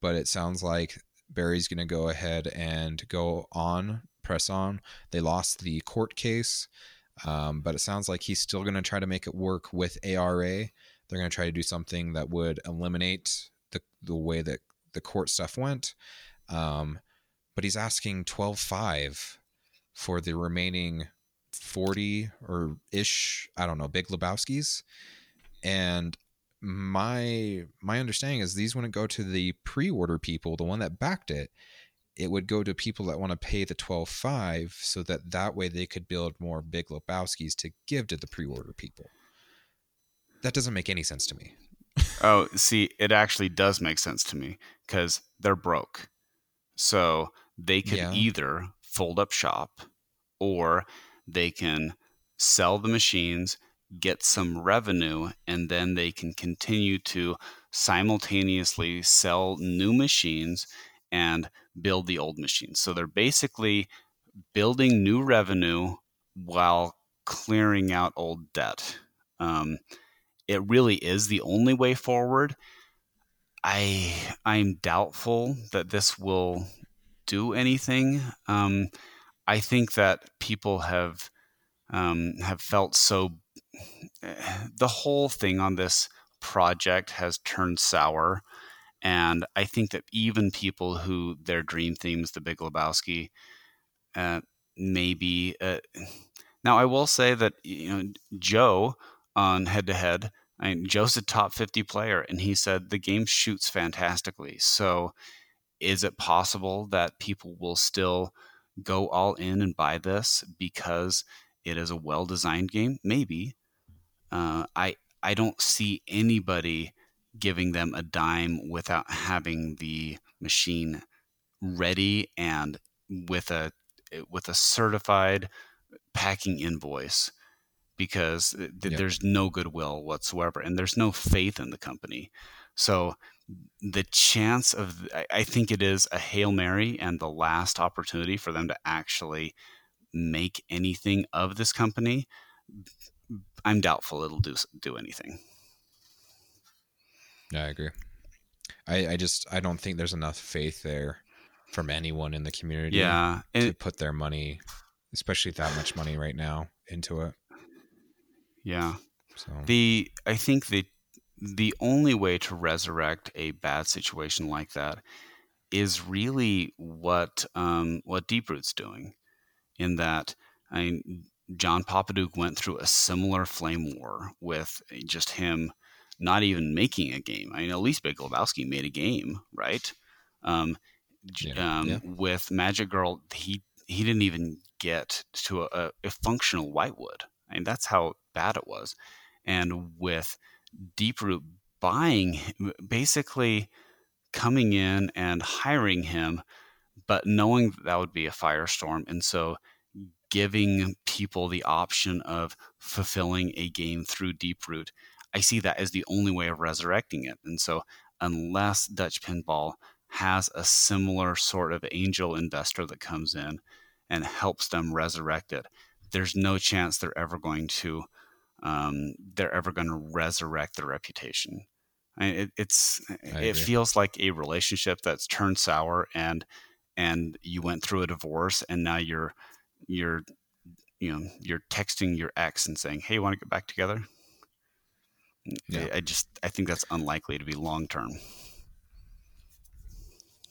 but it sounds like Barry's going to go ahead and go on, press on. They lost the court case, um, but it sounds like he's still going to try to make it work with ARA. They're going to try to do something that would eliminate the the way that the court stuff went. Um, but he's asking 12.5 for the remaining 40 or ish, I don't know, Big Lebowski's. And my my understanding is these wouldn't go to the pre-order people, the one that backed it. It would go to people that want to pay the twelve five, so that that way they could build more Big Lebowski's to give to the pre-order people. That doesn't make any sense to me. Oh, see, it actually does make sense to me because they're broke. So they could yeah. either fold up shop or they can sell the machines, get some revenue, and then they can continue to simultaneously sell new machines and build the old machines. So they're basically building new revenue while clearing out old debt. Um, it really is the only way forward. I I'm doubtful that this will do anything. Um, I think that people have um, have felt so. The whole thing on this project has turned sour, and I think that even people who their dream themes, The Big Lebowski, uh, maybe. Uh, now, I will say that you know Joe on head to head. I mean, Joe's a top 50 player, and he said the game shoots fantastically. So, is it possible that people will still go all in and buy this because it is a well designed game? Maybe. Uh, I I don't see anybody giving them a dime without having the machine ready and with a with a certified packing invoice because eh, th- yep. there's no goodwill whatsoever and there's no faith in the company. So the chance of I think it is a hail mary and the last opportunity for them to actually make anything of this company. I'm doubtful it'll do do anything. Yeah, I agree. I, I just I don't think there's enough faith there from anyone in the community. Yeah, to put their money, especially that much money right now, into it. Yeah. So. The I think the the only way to resurrect a bad situation like that is really what um, what Deeproot's doing, in that I mean, John Popadiuk went through a similar flame war with just him not even making a game. I mean, at least Big Lebowski made a game, right? Um, yeah, um, yeah. With Magic Girl, he he didn't even get to a, a functional Whitewood. I mean, that's how bad it was. And with Deeproot buying, basically coming in and hiring him, but knowing that, that would be a firestorm. And so giving people the option of fulfilling a game through Deeproot, I see that as the only way of resurrecting it. And so, unless Dutch Pinball has a similar sort of angel investor that comes in and helps them resurrect it, there's no chance they're ever going to um, they're ever going to resurrect their reputation. I mean, it, it's it feels like a relationship that's turned sour and and you went through a divorce and now you're you're you know you're texting your ex and saying hey you want to get back together? Yeah. I, I just i think that's unlikely to be long term.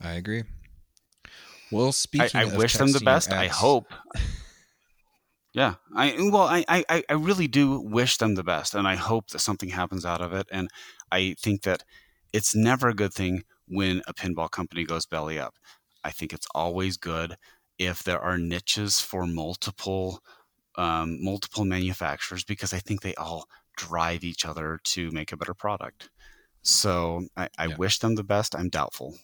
I agree. Well speaking i, I wish them the best. I hope Yeah, I well, I, I I really do wish them the best, and I hope that something happens out of it. And I think that it's never a good thing when a pinball company goes belly up. I think it's always good if there are niches for multiple um, multiple manufacturers because I think they all drive each other to make a better product. So I, I yeah. wish them the best. I'm doubtful.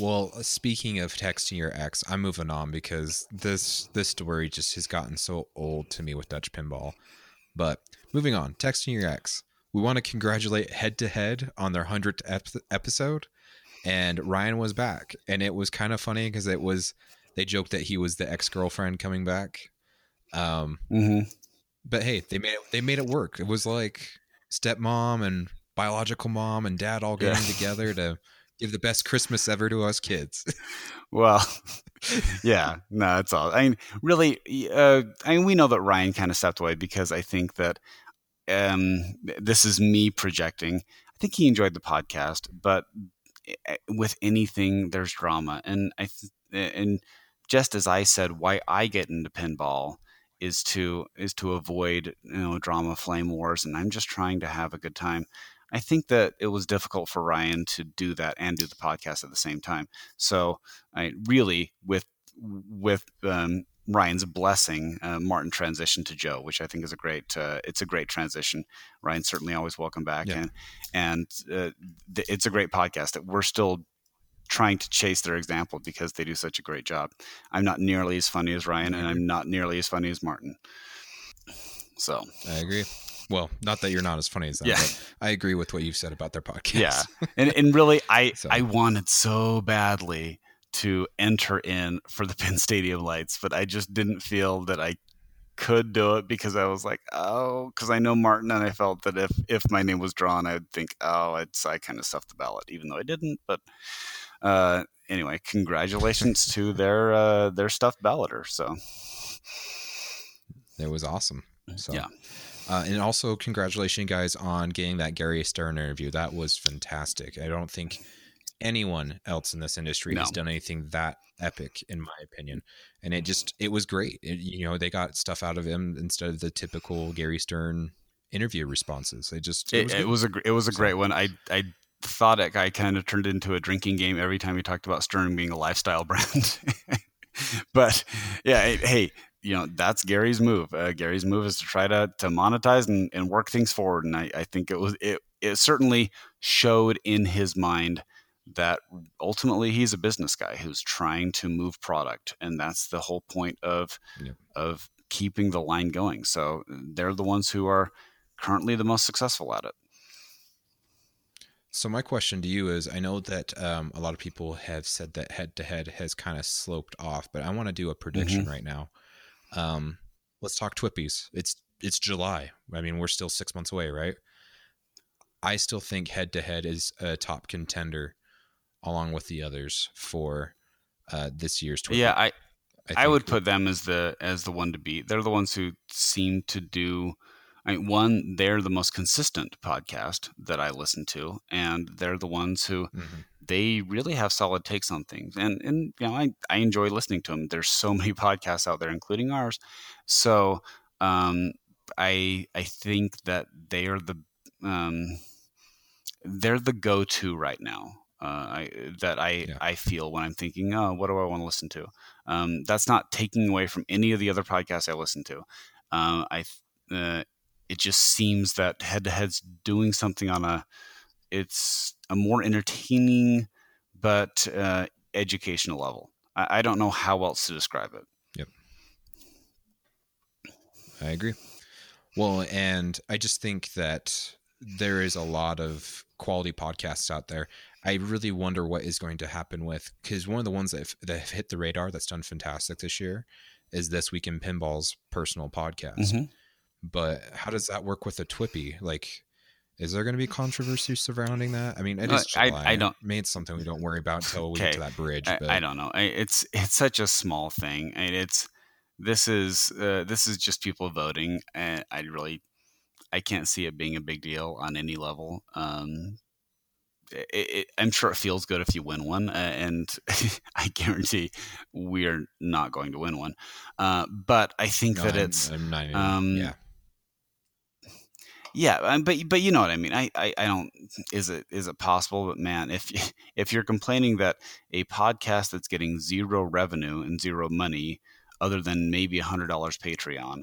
Well, uh, speaking of texting your ex, I'm moving on because this this story just has gotten so old to me with Dutch Pinball. But moving on, texting your ex. We want to congratulate Head to Head on their hundredth ep- episode, and Ryan was back, and it was kind of funny because it was they joked that he was the ex girlfriend coming back. Um, mm-hmm. but hey, they made it, they made it work. It was like stepmom and biological mom and dad all getting yeah. together to give the best Christmas ever to us kids. well, yeah, no, it's all. I mean, really, uh, I mean, we know that Ryan kind of stepped away because I think that um, this is me projecting. I think he enjoyed the podcast, but eh, with anything, there's drama, and I th- and just as I said, why I get into pinball is to is to avoid you know drama flame wars and i'm just trying to have a good time i think that it was difficult for ryan to do that and do the podcast at the same time so i really with with um, Ryan's blessing, uh, Martin transitioned to Joe, which I think is a great. Uh, it's a great transition. Ryan's certainly always welcome back, yeah. and and uh, th- it's a great podcast that we're still trying to chase their example because they do such a great job. I'm not nearly as funny as Ryan, and I'm not nearly as funny as Martin. So I agree. Well, not that you're not as funny as them, yeah. but I agree with what you've said about their podcast. Yeah, and and really, I so. I wanted so badly to enter in for the PinStadium lights, but I just didn't feel that I could do it because I was like, oh, because I know Martin, and I felt that if if my name was drawn, I'd think, oh, it's I kind of stuffed the ballot, even though I didn't. But uh, anyway, congratulations to their uh, their stuffed balloter. So it was awesome. So yeah. Uh, and also, congratulations, guys, on getting that Gary Stern interview. That was fantastic. I don't think anyone else in this industry no. has done anything that epic in my opinion and it just it was great it, you know they got stuff out of him instead of the typical gary stern interview responses they just it, it, was, it was, a it was a great so. one i i thought it i kind of turned into a drinking game every time he talked about stern being a lifestyle brand but yeah hey you know that's gary's move uh, gary's move is to try to to monetize and, and work things forward and I, I think it was it it certainly showed in his mind that ultimately he's a business guy who's trying to move product and that's the whole point of yep. of keeping the line going so they're the ones who are currently the most successful at it so my question to you is i know that um, a lot of people have said that head to head has kind of sloped off but i want to do a prediction mm-hmm. right now um, let's talk TWIPYs it's it's july i mean we're still six months away right i still think head to head is a top contender along with the others for uh, this year's tour. Yeah, I I, I would put them as the as the one to beat. They're the ones who seem to do. I mean, one, they're the most consistent podcast that I listen to, and they're the ones who mm-hmm. They really have solid takes on things. And and you know, I I enjoy listening to them. There's so many podcasts out there, including ours. So um, I I think that they are the um, they're the go to right now uh, I, that I, yeah. I feel when I'm thinking, oh, what do I want to listen to? Um, that's not taking away from any of the other podcasts I listen to. Uh, I uh, it just seems that head to head's doing something on a it's a more entertaining but uh, educational level. I, I don't know how else to describe it. Yep, I agree. Well, and I just think that there is a lot of quality podcasts out there I really wonder what is going to happen with because one of the ones that have, that have hit the radar that's done fantastic this year is this week in pinball's personal podcast. Mm-hmm. But how does that work with a TWIPY? Like, is there going to be controversy surrounding that? I mean, it is July. I, I don't. Maybe something we don't worry about until we okay. get to that bridge. But. I, I don't know. It's it's such a small thing. And it's this is uh, this is just people voting, and I really I can't see it being a big deal on any level. Um, it, it, I'm sure it feels good if you win one, uh, and I guarantee we're not going to win one. Uh, but I think no, that I'm, it's I'm um, yeah. Yeah, um, but but you know what I mean. I, I, I don't. Is it is it possible? But man, if if you're complaining that a podcast that's getting zero revenue and zero money, other than maybe a hundred dollars Patreon,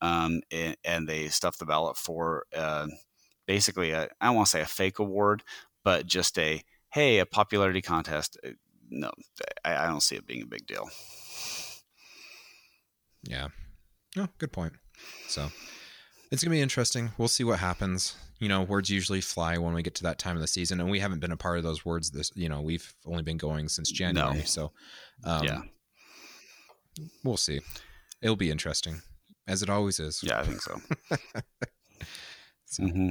um, and, and, they stuff the ballot for uh, basically I don't want to say a fake award, but just a hey, a popularity contest. Uh, no, I, I don't see it being a big deal. Yeah. Oh, good point. So it's gonna be interesting. We'll see what happens. You know, words usually fly when we get to that time of the season, and we haven't been a part of those words. This, you know, we've only been going since January, no. so um, yeah, we'll see. It'll be interesting, as it always is. Yeah, I think so. so mm-hmm.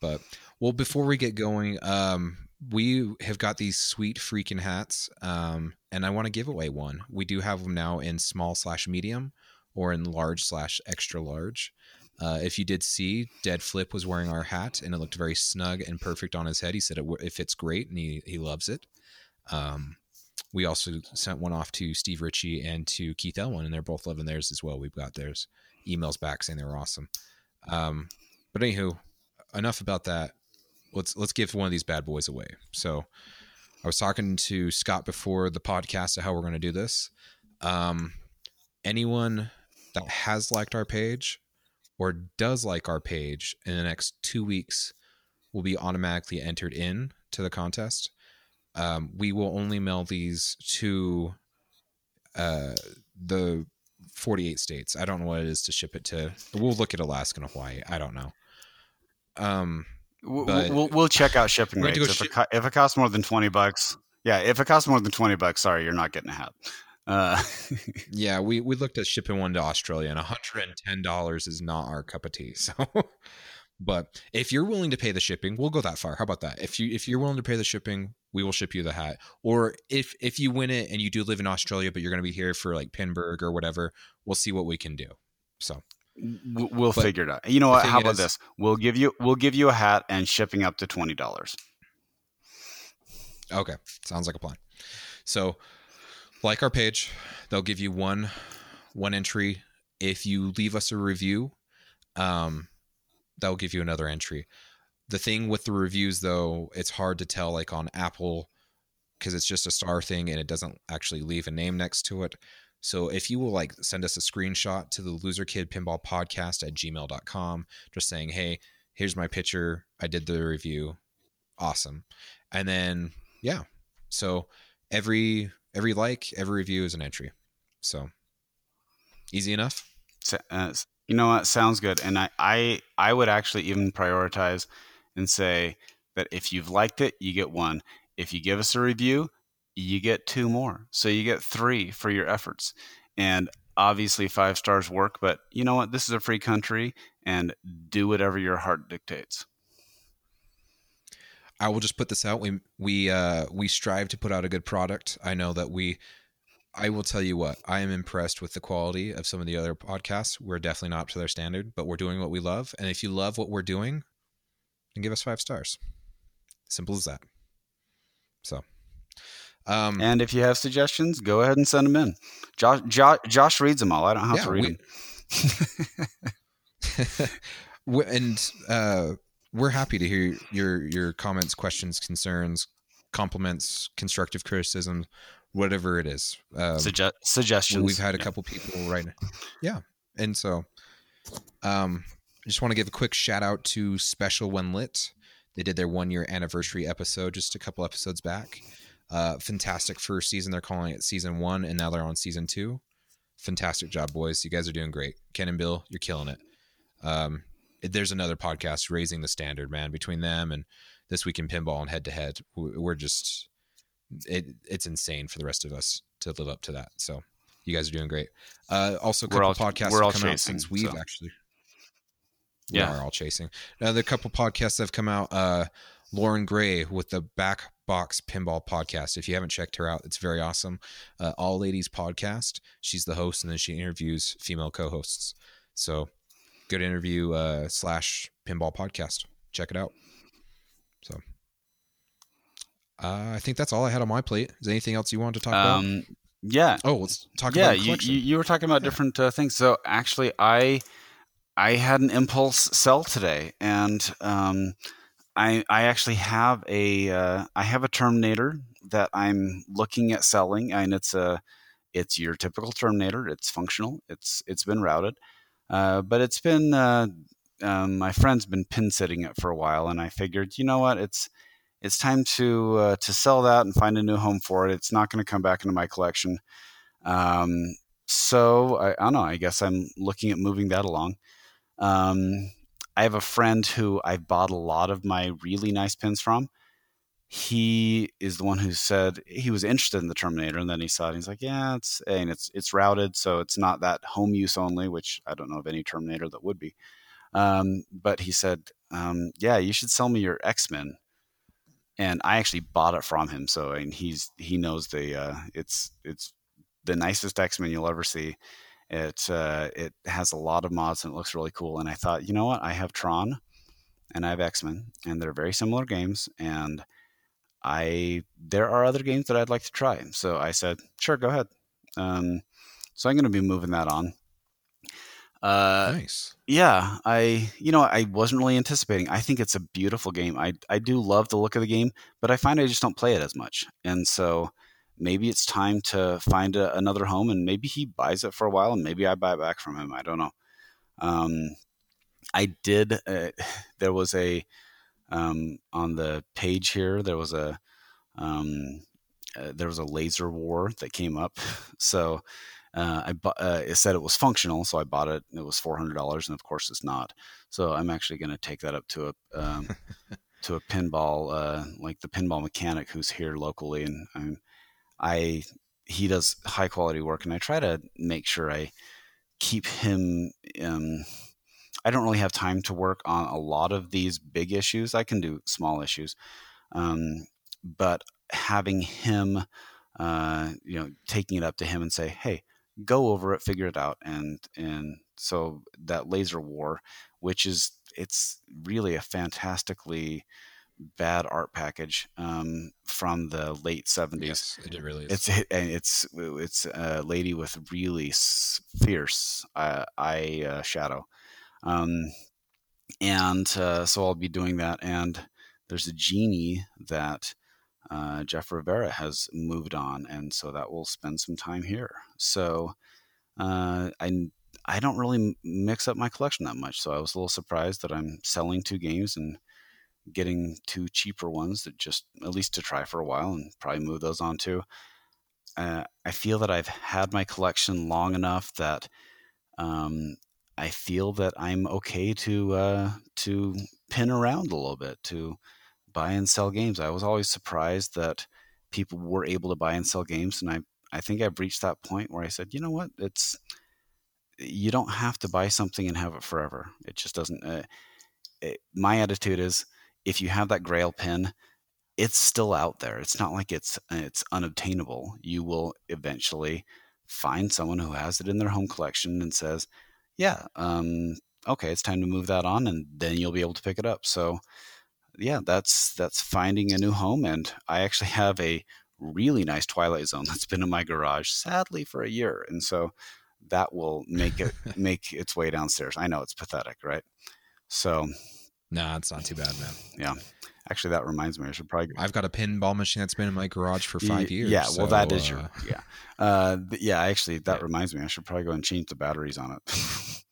But well, before we get going, um, we have got these sweet freaking hats, um, and I want to give away one. We do have them now in small slash medium or in large slash extra large. Uh, if you did see, Deadflip was wearing our hat, and it looked very snug and perfect on his head. He said it, it fits great, and he he loves it. Um, we also sent one off to Steve Ritchie and to Keith Elwin, and they're both loving theirs as well. We've got theirs. emails back saying they were awesome. Um, but anywho, enough about that. Let's let's give one of these bad boys away. So I was talking to Scott before the podcast of how we're going to do this. Um, anyone that has liked our page or does like our page in the next two weeks will be automatically entered in to the contest. Um, we will only mail these to uh, the 48 states. I don't know what it is to ship it to. We'll look at Alaska and Hawaii. I don't know. Um, we'll, we'll, we'll check out shipping rates. If, it, if it costs more than 20 bucks, yeah, if it costs more than 20 bucks, sorry, you're not getting a hat. Uh, yeah, we, we looked at shipping one to Australia, and $110 is not our cup of tea. So, but if you're willing to pay the shipping, we'll go that far. How about that? If you if you're willing to pay the shipping, we will ship you the hat. Or if if you win it and you do live in Australia, but you're going to be here for like Pinburgh or whatever, we'll see what we can do. So we'll but figure it out. You know what? How about is, this? We'll give you we'll give you a hat and shipping up to twenty dollars. Okay, sounds like a plan. So like our page. They'll give you one one entry. If you leave us a review, um, that'll give you another entry. The thing with the reviews though, it's hard to tell like on Apple because it's just a star thing and it doesn't actually leave a name next to it. So if you will like send us a screenshot to the loser kid pinball podcast at gmail.com, just saying, Hey, here's my picture. I did the review. Awesome. And then, yeah. So every every like, every review is an entry. So easy enough. Uh, you know what? Sounds good. And I, I, I would actually even prioritize and say that if you've liked it, you get one. If you give us a review, you get two more. So you get three for your efforts. And obviously, five stars work, but you know what? This is a free country and do whatever your heart dictates. I will just put this out. We we uh, we strive to put out a good product. I know that we. I will tell you what. I am impressed with the quality of some of the other podcasts. We're definitely not up to their standard, but we're doing what we love. And if you love what we're doing, then give us five stars. Simple as that. So. Um, and if you have suggestions, go ahead and send them in. Josh, Josh, Josh reads them all. I don't have yeah, to read we, them. and uh, we're happy to hear your your comments, questions, concerns, compliments, constructive criticism, whatever it is. Um, suggestions. We've had a couple people right Yeah. And so um I just want to give a quick shout out to Special When Lit. They did their one year anniversary episode just a couple episodes back. Uh, fantastic first season. They're calling it season one, and now they're on season two. Fantastic job, boys. You guys are doing great. Ken and Bill, you're killing it. Um, there's another podcast raising the standard, man. Between them and this week in pinball and head to head, we're just it, it's insane for the rest of us to live up to that. So you guys are doing great. Uh, also, a couple all, podcasts have come chasing, out since we've so. actually. We yeah. We are all chasing. Now, the couple podcasts have come out. Uh, Lauren Gray with the Back Box Pinball Podcast. If you haven't checked her out, it's very awesome. Uh, all Ladies Podcast. She's the host, and then she interviews female co-hosts. So good interview uh, slash pinball podcast. Check it out. So uh, I think that's all I had on my plate. Is anything else you wanted to talk um, about? Yeah. Oh, let's talk yeah, about you, you were talking about yeah. different uh, things. So actually, I I had an impulse sell today, and um, I I actually have a uh, I have a Terminator that I'm looking at selling, and it's a it's your typical Terminator. It's functional. It's it's been routed. Uh, but it's been uh, um, my friend's been pin sitting it for a while, and I figured, you know what, it's it's time to uh, to sell that and find a new home for it. It's not going to come back into my collection. Um, so I, I, don't know. I guess I'm looking at moving that along. Um, I have a friend who I bought a lot of my really nice pins from he is the one who said he was interested in the Terminator, and then he saw it. He's like, "Yeah, it's and it's it's routed, so it's not that home use only." Which I don't know of any Terminator that would be. Um, but he said, um, "Yeah, you should sell me your X Men." And I actually bought it from him, so and he's he knows the uh, it's it's the nicest X Men you'll ever see. It uh, it has a lot of mods and it looks really cool. And I thought, you know what? I have Tron, and I have X Men, and they're very similar games, and I there are other games that I'd like to try. So I said, sure, go ahead. Um, so I'm going to be moving that on. Uh, nice. Yeah, I you know I wasn't really anticipating. I think it's a beautiful game. I I do love the look of the game, but I find I just don't play it as much, and so maybe it's time to find a, another home, and maybe he buys it for a while, and maybe I buy it back from him. I don't know. Um, I did. Uh, there was a um, on the page here. There was a um, uh, there was a laser war that came up. So uh, I bu- uh, it said it was functional, so I bought it. It was four hundred dollars, and of course it's not. So I'm actually going to take that up to a um, to a pinball uh, like the pinball mechanic who's here locally, and I'm, I he does high quality work, and I try to make sure I keep him. Um, I don't really have time to work on a lot of these big issues. I can do small issues, um, but having him, uh, you know, taking it up to him and say, "Hey, go over it, figure it out, and and so that laser war, which is it's really a fantastically bad art package um, from the late 70s. Yes, it really is. It's and it's it's a lady with really fierce uh, eye uh, shadow, um, and uh, so I'll be doing that. And there's a genie that uh, Jeff Rivera has moved on, and so that will spend some time here. So uh, I I don't really mix up my collection that much, so I was a little surprised that I'm selling two games and getting two cheaper ones that just at least to try for a while and probably move those on too. Uh, I feel that I've had my collection long enough that um, I feel that I'm okay to uh, to pin around a little bit to buy and sell games. I was always surprised that people were able to buy and sell games, and I I think I've reached that point where I said, you know what, it's you don't have to buy something and have it forever. It just doesn't. Uh, it, my attitude is, if you have that Grail pin, it's still out there. It's not like it's it's unobtainable. You will eventually find someone who has it in their home collection and says, "Yeah, um, okay, it's time to move that on," and then you'll be able to pick it up. So yeah, that's that's finding a new home. And I actually have a really nice Twilight Zone that's been in my garage, sadly, for a year, and so that will make it make its way downstairs. I know it's pathetic, right? So, no, nah, it's not too bad, man. Yeah. Actually, that reminds me. I should probably. I've got a pinball machine that's been in my garage for five years. Yeah, well, so, that is your. Uh, yeah, uh, yeah. Actually, that yeah. reminds me. I should probably go and change the batteries on it.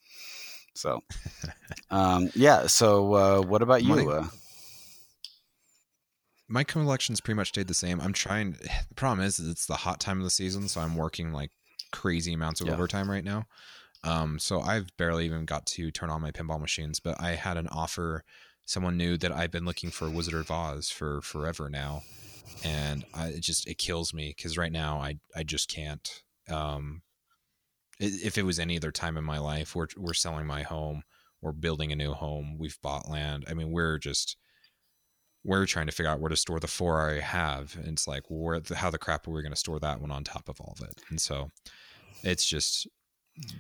so, um, yeah. So, uh, what about you? Uh, my collection's pretty much stayed the same. I'm trying. The problem is, is it's the hot time of the season, so I'm working like crazy amounts of yeah. overtime right now. Um, so I've barely even got to turn on my pinball machines. But I had an offer. Someone knew that I've been looking for Wizard of Oz for forever now, and I, it just it kills me because right now I I just can't. Um, if it was any other time in my life, we're we're selling my home, we're building a new home, we've bought land. I mean, we're just we're trying to figure out where to store the four I have. And it's like, where the, how the crap are we going to store that one on top of all of it? And so it's just,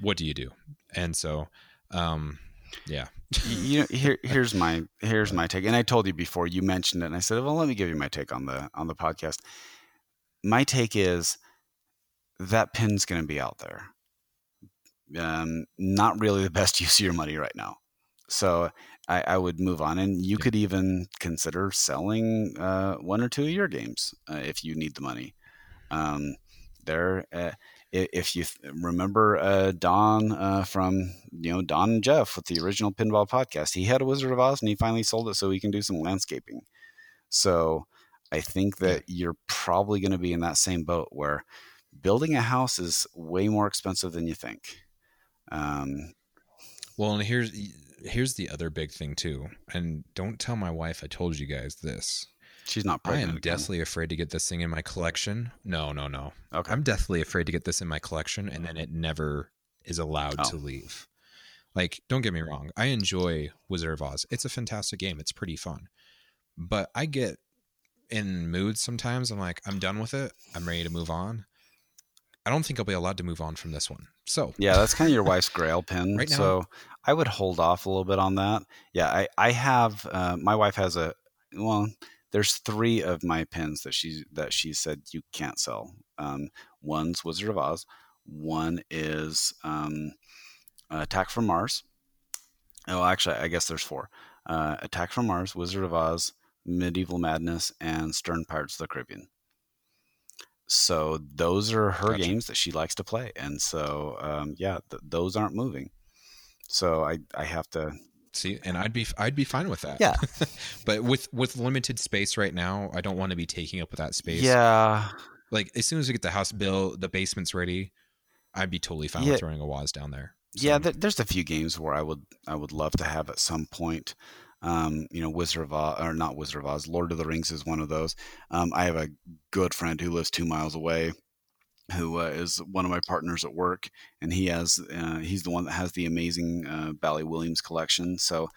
what do you do? And so, um, yeah. you know, here, here's my, here's my take. And I told you before you mentioned it and I said, well, let me give you my take on the, on the podcast. My take is that pin's going to be out there. Um, not really the best use of your money right now. So I, I would move on, and you could even consider selling uh, one or two of your games uh, if you need the money. Um, there, uh, if you remember uh, Don uh, from you know Don and Jeff with the original Pinball podcast, he had a Wizard of Oz, and he finally sold it so he can do some landscaping. So I think that you're probably going to be in that same boat where building a house is way more expensive than you think. Um, well, and here's here's the other big thing too, and don't tell my wife I told you guys this. She's not pregnant. I am again. deathly afraid to get this thing in my collection. No, no, no. Okay. I'm deathly afraid to get this in my collection, and then it never is allowed oh. to leave. Like, don't get me wrong. I enjoy Wizard of Oz. It's a fantastic game. It's pretty fun. But I get in moods sometimes. I'm like, I'm done with it. I'm ready to move on. I don't think I'll be allowed to move on from this one. So yeah, that's kind of your wife's grail pin. right now, so I would hold off a little bit on that. Yeah, I I have uh, my wife has a well. There's three of my pins that she that she said you can't sell. Um, one's Wizard of Oz. One is um, Attack from Mars. Oh, actually, I guess there's four: uh, Attack from Mars, Wizard of Oz, Medieval Madness, and Stern Pirates of the Caribbean. So those are her gotcha. games that she likes to play, and so um, yeah, th- those aren't moving. So I I have to see and i'd be i'd be fine with that yeah but with with limited space right now i don't want to be taking up with that space yeah like as soon as we get the house built the basement's ready i'd be totally fine yeah. with throwing a Woz down there so. yeah there's a few games where i would i would love to have at some point um, you know, Wizard of Oz, or not Wizard of Oz, Lord of the Rings is one of those. Um, I have a good friend who lives two miles away who uh, is one of my partners at work, and he has uh, he's the one that has the amazing uh, Bally Williams collection. So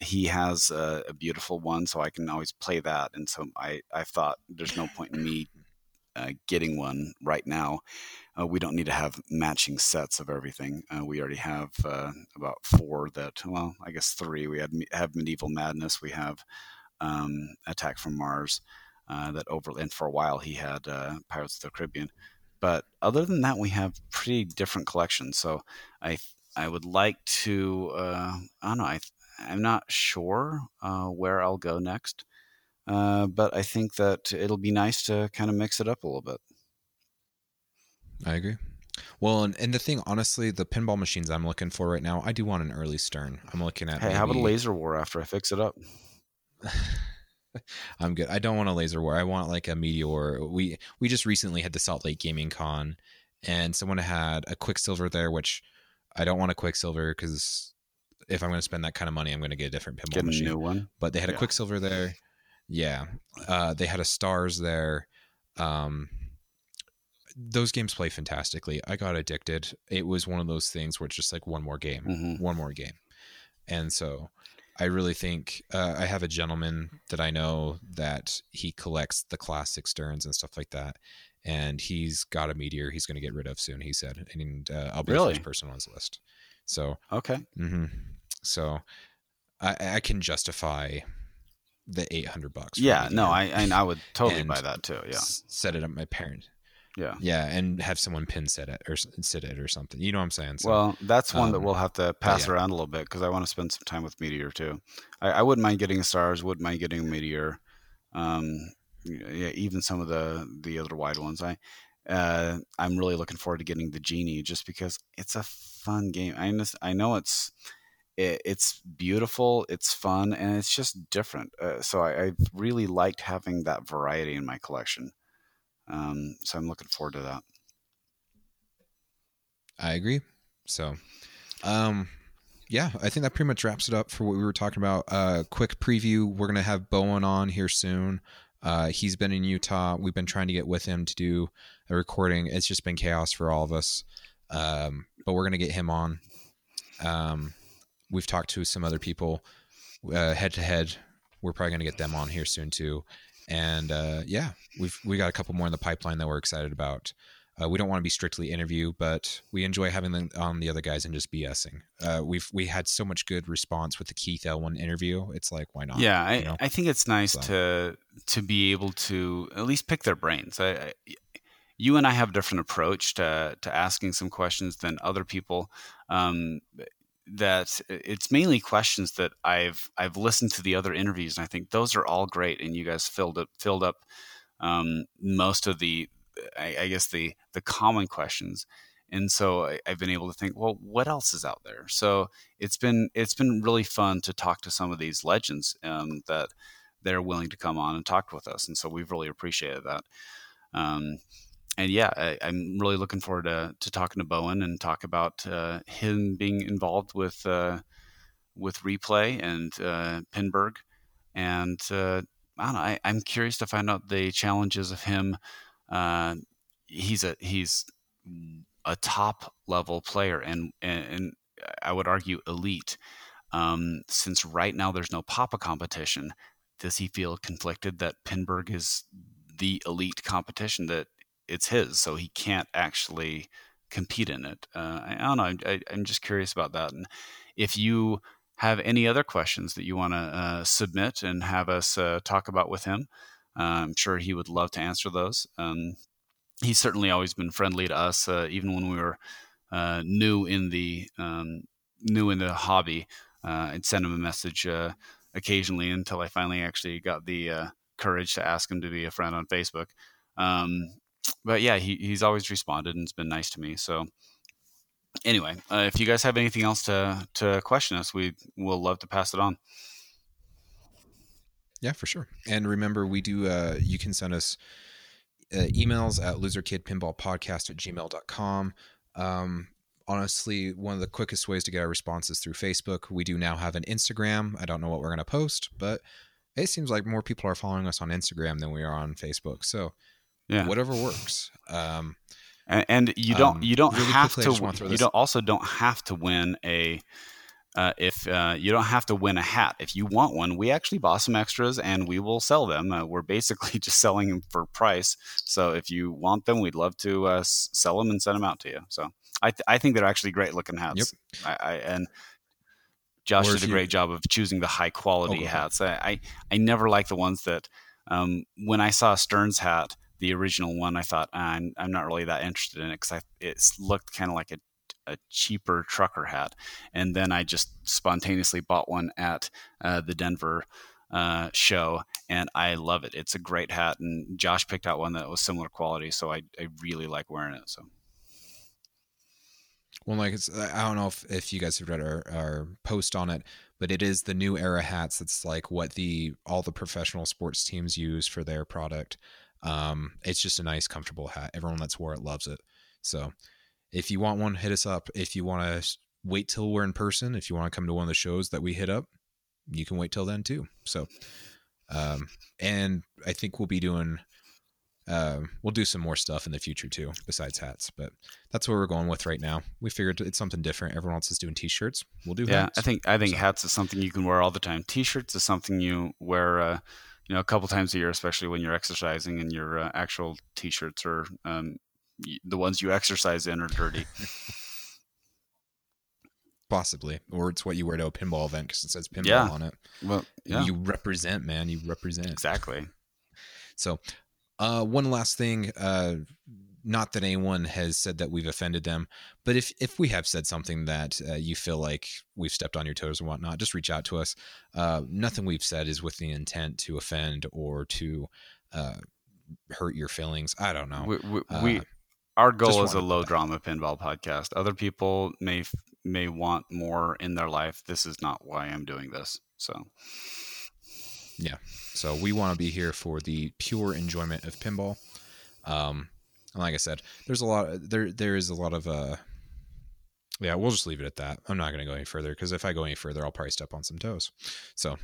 he has a, a, beautiful one, so I can always play that. And so I I thought there's no point in me uh, getting one right now. Uh, we don't need to have matching sets of everything. Uh, we already have uh, about four that, well, I guess three. We had have Medieval Madness. We have um, Attack from Mars. Uh, that over and for a while he had uh, Pirates of the Caribbean. But other than that, we have pretty different collections. So I I would like to uh, I don't know I I'm not sure uh, where I'll go next, uh, but I think that it'll be nice to kind of mix it up a little bit. I agree. Well, and, and the thing, honestly, the pinball machines I'm looking for right now, I do want an early Stern. I'm looking at. Hey, maybe... how about a laser war after I fix it up? I'm good. I don't want a laser war. I want like a meteor. We we just recently had the Salt Lake Gaming Con, and someone had a Quicksilver there, which I don't want a Quicksilver because if I'm going to spend that kind of money, I'm going to get a different pinball get a machine. new one. But they had yeah. a Quicksilver there. Yeah, uh, they had a Stars there. Um, those games play fantastically. I got addicted. It was one of those things where it's just like one more game, mm-hmm. one more game, and so I really think uh, I have a gentleman that I know that he collects the classic Sterns and stuff like that, and he's got a meteor he's going to get rid of soon. He said, and uh, I'll be really? the first person on his list. So okay, mm-hmm. so I, I, can justify the eight hundred bucks. Yeah, no, I I would totally buy that too. Yeah, set it up my parent. Yeah. Yeah, and have someone pin set it or sit it or something. You know what I'm saying? So, well, that's one um, that we'll have to pass yeah. around a little bit because I want to spend some time with Meteor too. I, I wouldn't mind getting stars. Wouldn't mind getting Meteor. Um, yeah, even some of the the other wide ones. I uh, I'm really looking forward to getting the genie just because it's a fun game. I just, I know it's it, it's beautiful, it's fun, and it's just different. Uh, so I, I really liked having that variety in my collection. Um, so I'm looking forward to that. I agree. So, um, yeah, I think that pretty much wraps it up for what we were talking about. Uh, quick preview: we're gonna have Bowen on here soon. Uh, he's been in Utah. We've been trying to get with him to do a recording. It's just been chaos for all of us, um, but we're gonna get him on. Um, we've talked to some other people uh, head to head. We're probably gonna get them on here soon too and uh, yeah, we've we got a couple more in the pipeline that we're excited about. Uh, we don't want to be strictly interview, but we enjoy having them on the other guys and just BSing. Uh, we've we had so much good response with the Keith Elwin interview. It's like why not? Yeah, I, you know? I think it's nice so. to to be able to at least pick their brains. I, I, you and I have a different approach to to asking some questions than other people. Um, that it's mainly questions that I've I've listened to the other interviews and I think those are all great and you guys filled up filled up um, most of the I, I, guess the the common questions and so I, have been able to think well what else is out there? So it's been it's been really fun to talk to some of these legends um, that they're willing to come on and talk with us and so we've really appreciated that. Um, and yeah, I, am really looking forward to, to talking to Bowen and talk about uh, him being involved with uh, with replay and uh, Pinburgh. And uh, I don't know, I, am curious to find out the challenges of him. Uh, he's a he's a top level player, and and, I would argue elite. Um, since right now there's no Papa competition, does he feel conflicted that Pinburgh is the elite competition that it's his, so he can't actually compete in it. Uh, I, don't know. I, am just curious about that. And if you have any other questions that you want to uh, submit and have us uh, talk about with him, uh, I'm sure he would love to answer those. Um, he's certainly always been friendly to us, uh, even when we were uh, new in the um, new in the hobby. I'd send him a message occasionally until I finally actually got the courage to ask him to be a friend on Facebook. Um, but yeah, he, he's always responded and it's been nice to me. So anyway, uh, if you guys have anything else to to question us, we will love to pass it on. Yeah, for sure. And remember, we do. Uh, you can send us uh, emails at loserkidpinballpodcast at gmail.com. Um, honestly, one of the quickest ways to get our responses through Facebook. We do now have an Instagram. I don't know what we're going to post, but it seems like more people are following us on Instagram than we are on Facebook. So, yeah, whatever works. Um, and, and you don't um, you don't really have to you don't also don't have to win a uh, if uh, you don't have to win a hat. If you want one, we actually bought some extras and we will sell them. Uh, we're basically just selling them for price. So if you want them, we'd love to uh, sell them and send them out to you. So I, th- I think they're actually great looking hats. Yep. I, I, and Josh did a great job of choosing the high quality oh, hats. I, I, I never like the ones that um, when I saw Stern's hat, the original one, I thought ah, I'm, I'm not really that interested in it because it looked kind of like a a cheaper trucker hat, and then I just spontaneously bought one at uh, the Denver uh, show, and I love it. It's a great hat, and Josh picked out one that was similar quality, so I, I really like wearing it. So. Well, like I don't know if, if you guys have read our, our post on it, but it is the new era hats. It's like what the all the professional sports teams use for their product. Um, it's just a nice, comfortable hat. Everyone that's wore it loves it. So if you want one, hit us up. If you want to wait till we're in person, if you want to come to one of the shows that we hit up, you can wait till then too. So, um, and I think we'll be doing, uh, we'll do some more stuff in the future too, besides hats. But that's what we're going with right now. We figured it's something different. Everyone else is doing t-shirts. We'll do. Yeah, hats. I think I think so. hats is something you can wear all the time. T-shirts is something you wear. Uh, you know, a couple times a year, especially when you're exercising and your uh, actual t-shirts are um, the ones you exercise in are dirty. Possibly, or it's what you wear to a pinball event because it says pinball yeah. on it. Well, yeah. you represent, man. You represent exactly. So, uh, one last thing. Uh, not that anyone has said that we've offended them, but if if we have said something that uh, you feel like we've stepped on your toes or whatnot, just reach out to us. Uh, nothing we've said is with the intent to offend or to uh, hurt your feelings. I don't know. We, we, we uh, our goal is a low drama pinball podcast. Other people may may want more in their life. This is not why I'm doing this. So, yeah. So we want to be here for the pure enjoyment of pinball. Um, like I said, there's a lot. There there is a lot of uh, yeah, we'll just leave it at that. I'm not going to go any further because if I go any further, I'll probably step on some toes. So,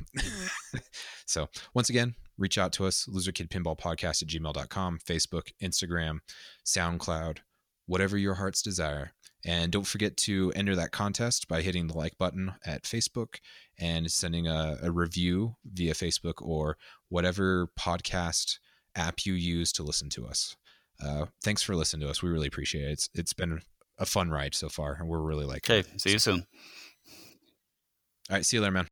so once again, reach out to us, loserkidpinballpodcast at gmail.com, Facebook, Instagram, SoundCloud, whatever your heart's desire. And don't forget to enter that contest by hitting the like button at Facebook and sending a, a review via Facebook or whatever podcast app you use to listen to us. Uh, thanks for listening to us. We really appreciate it. It's, it's been a fun ride so far, and we're really like. Okay, see you soon. All right, see you later, man.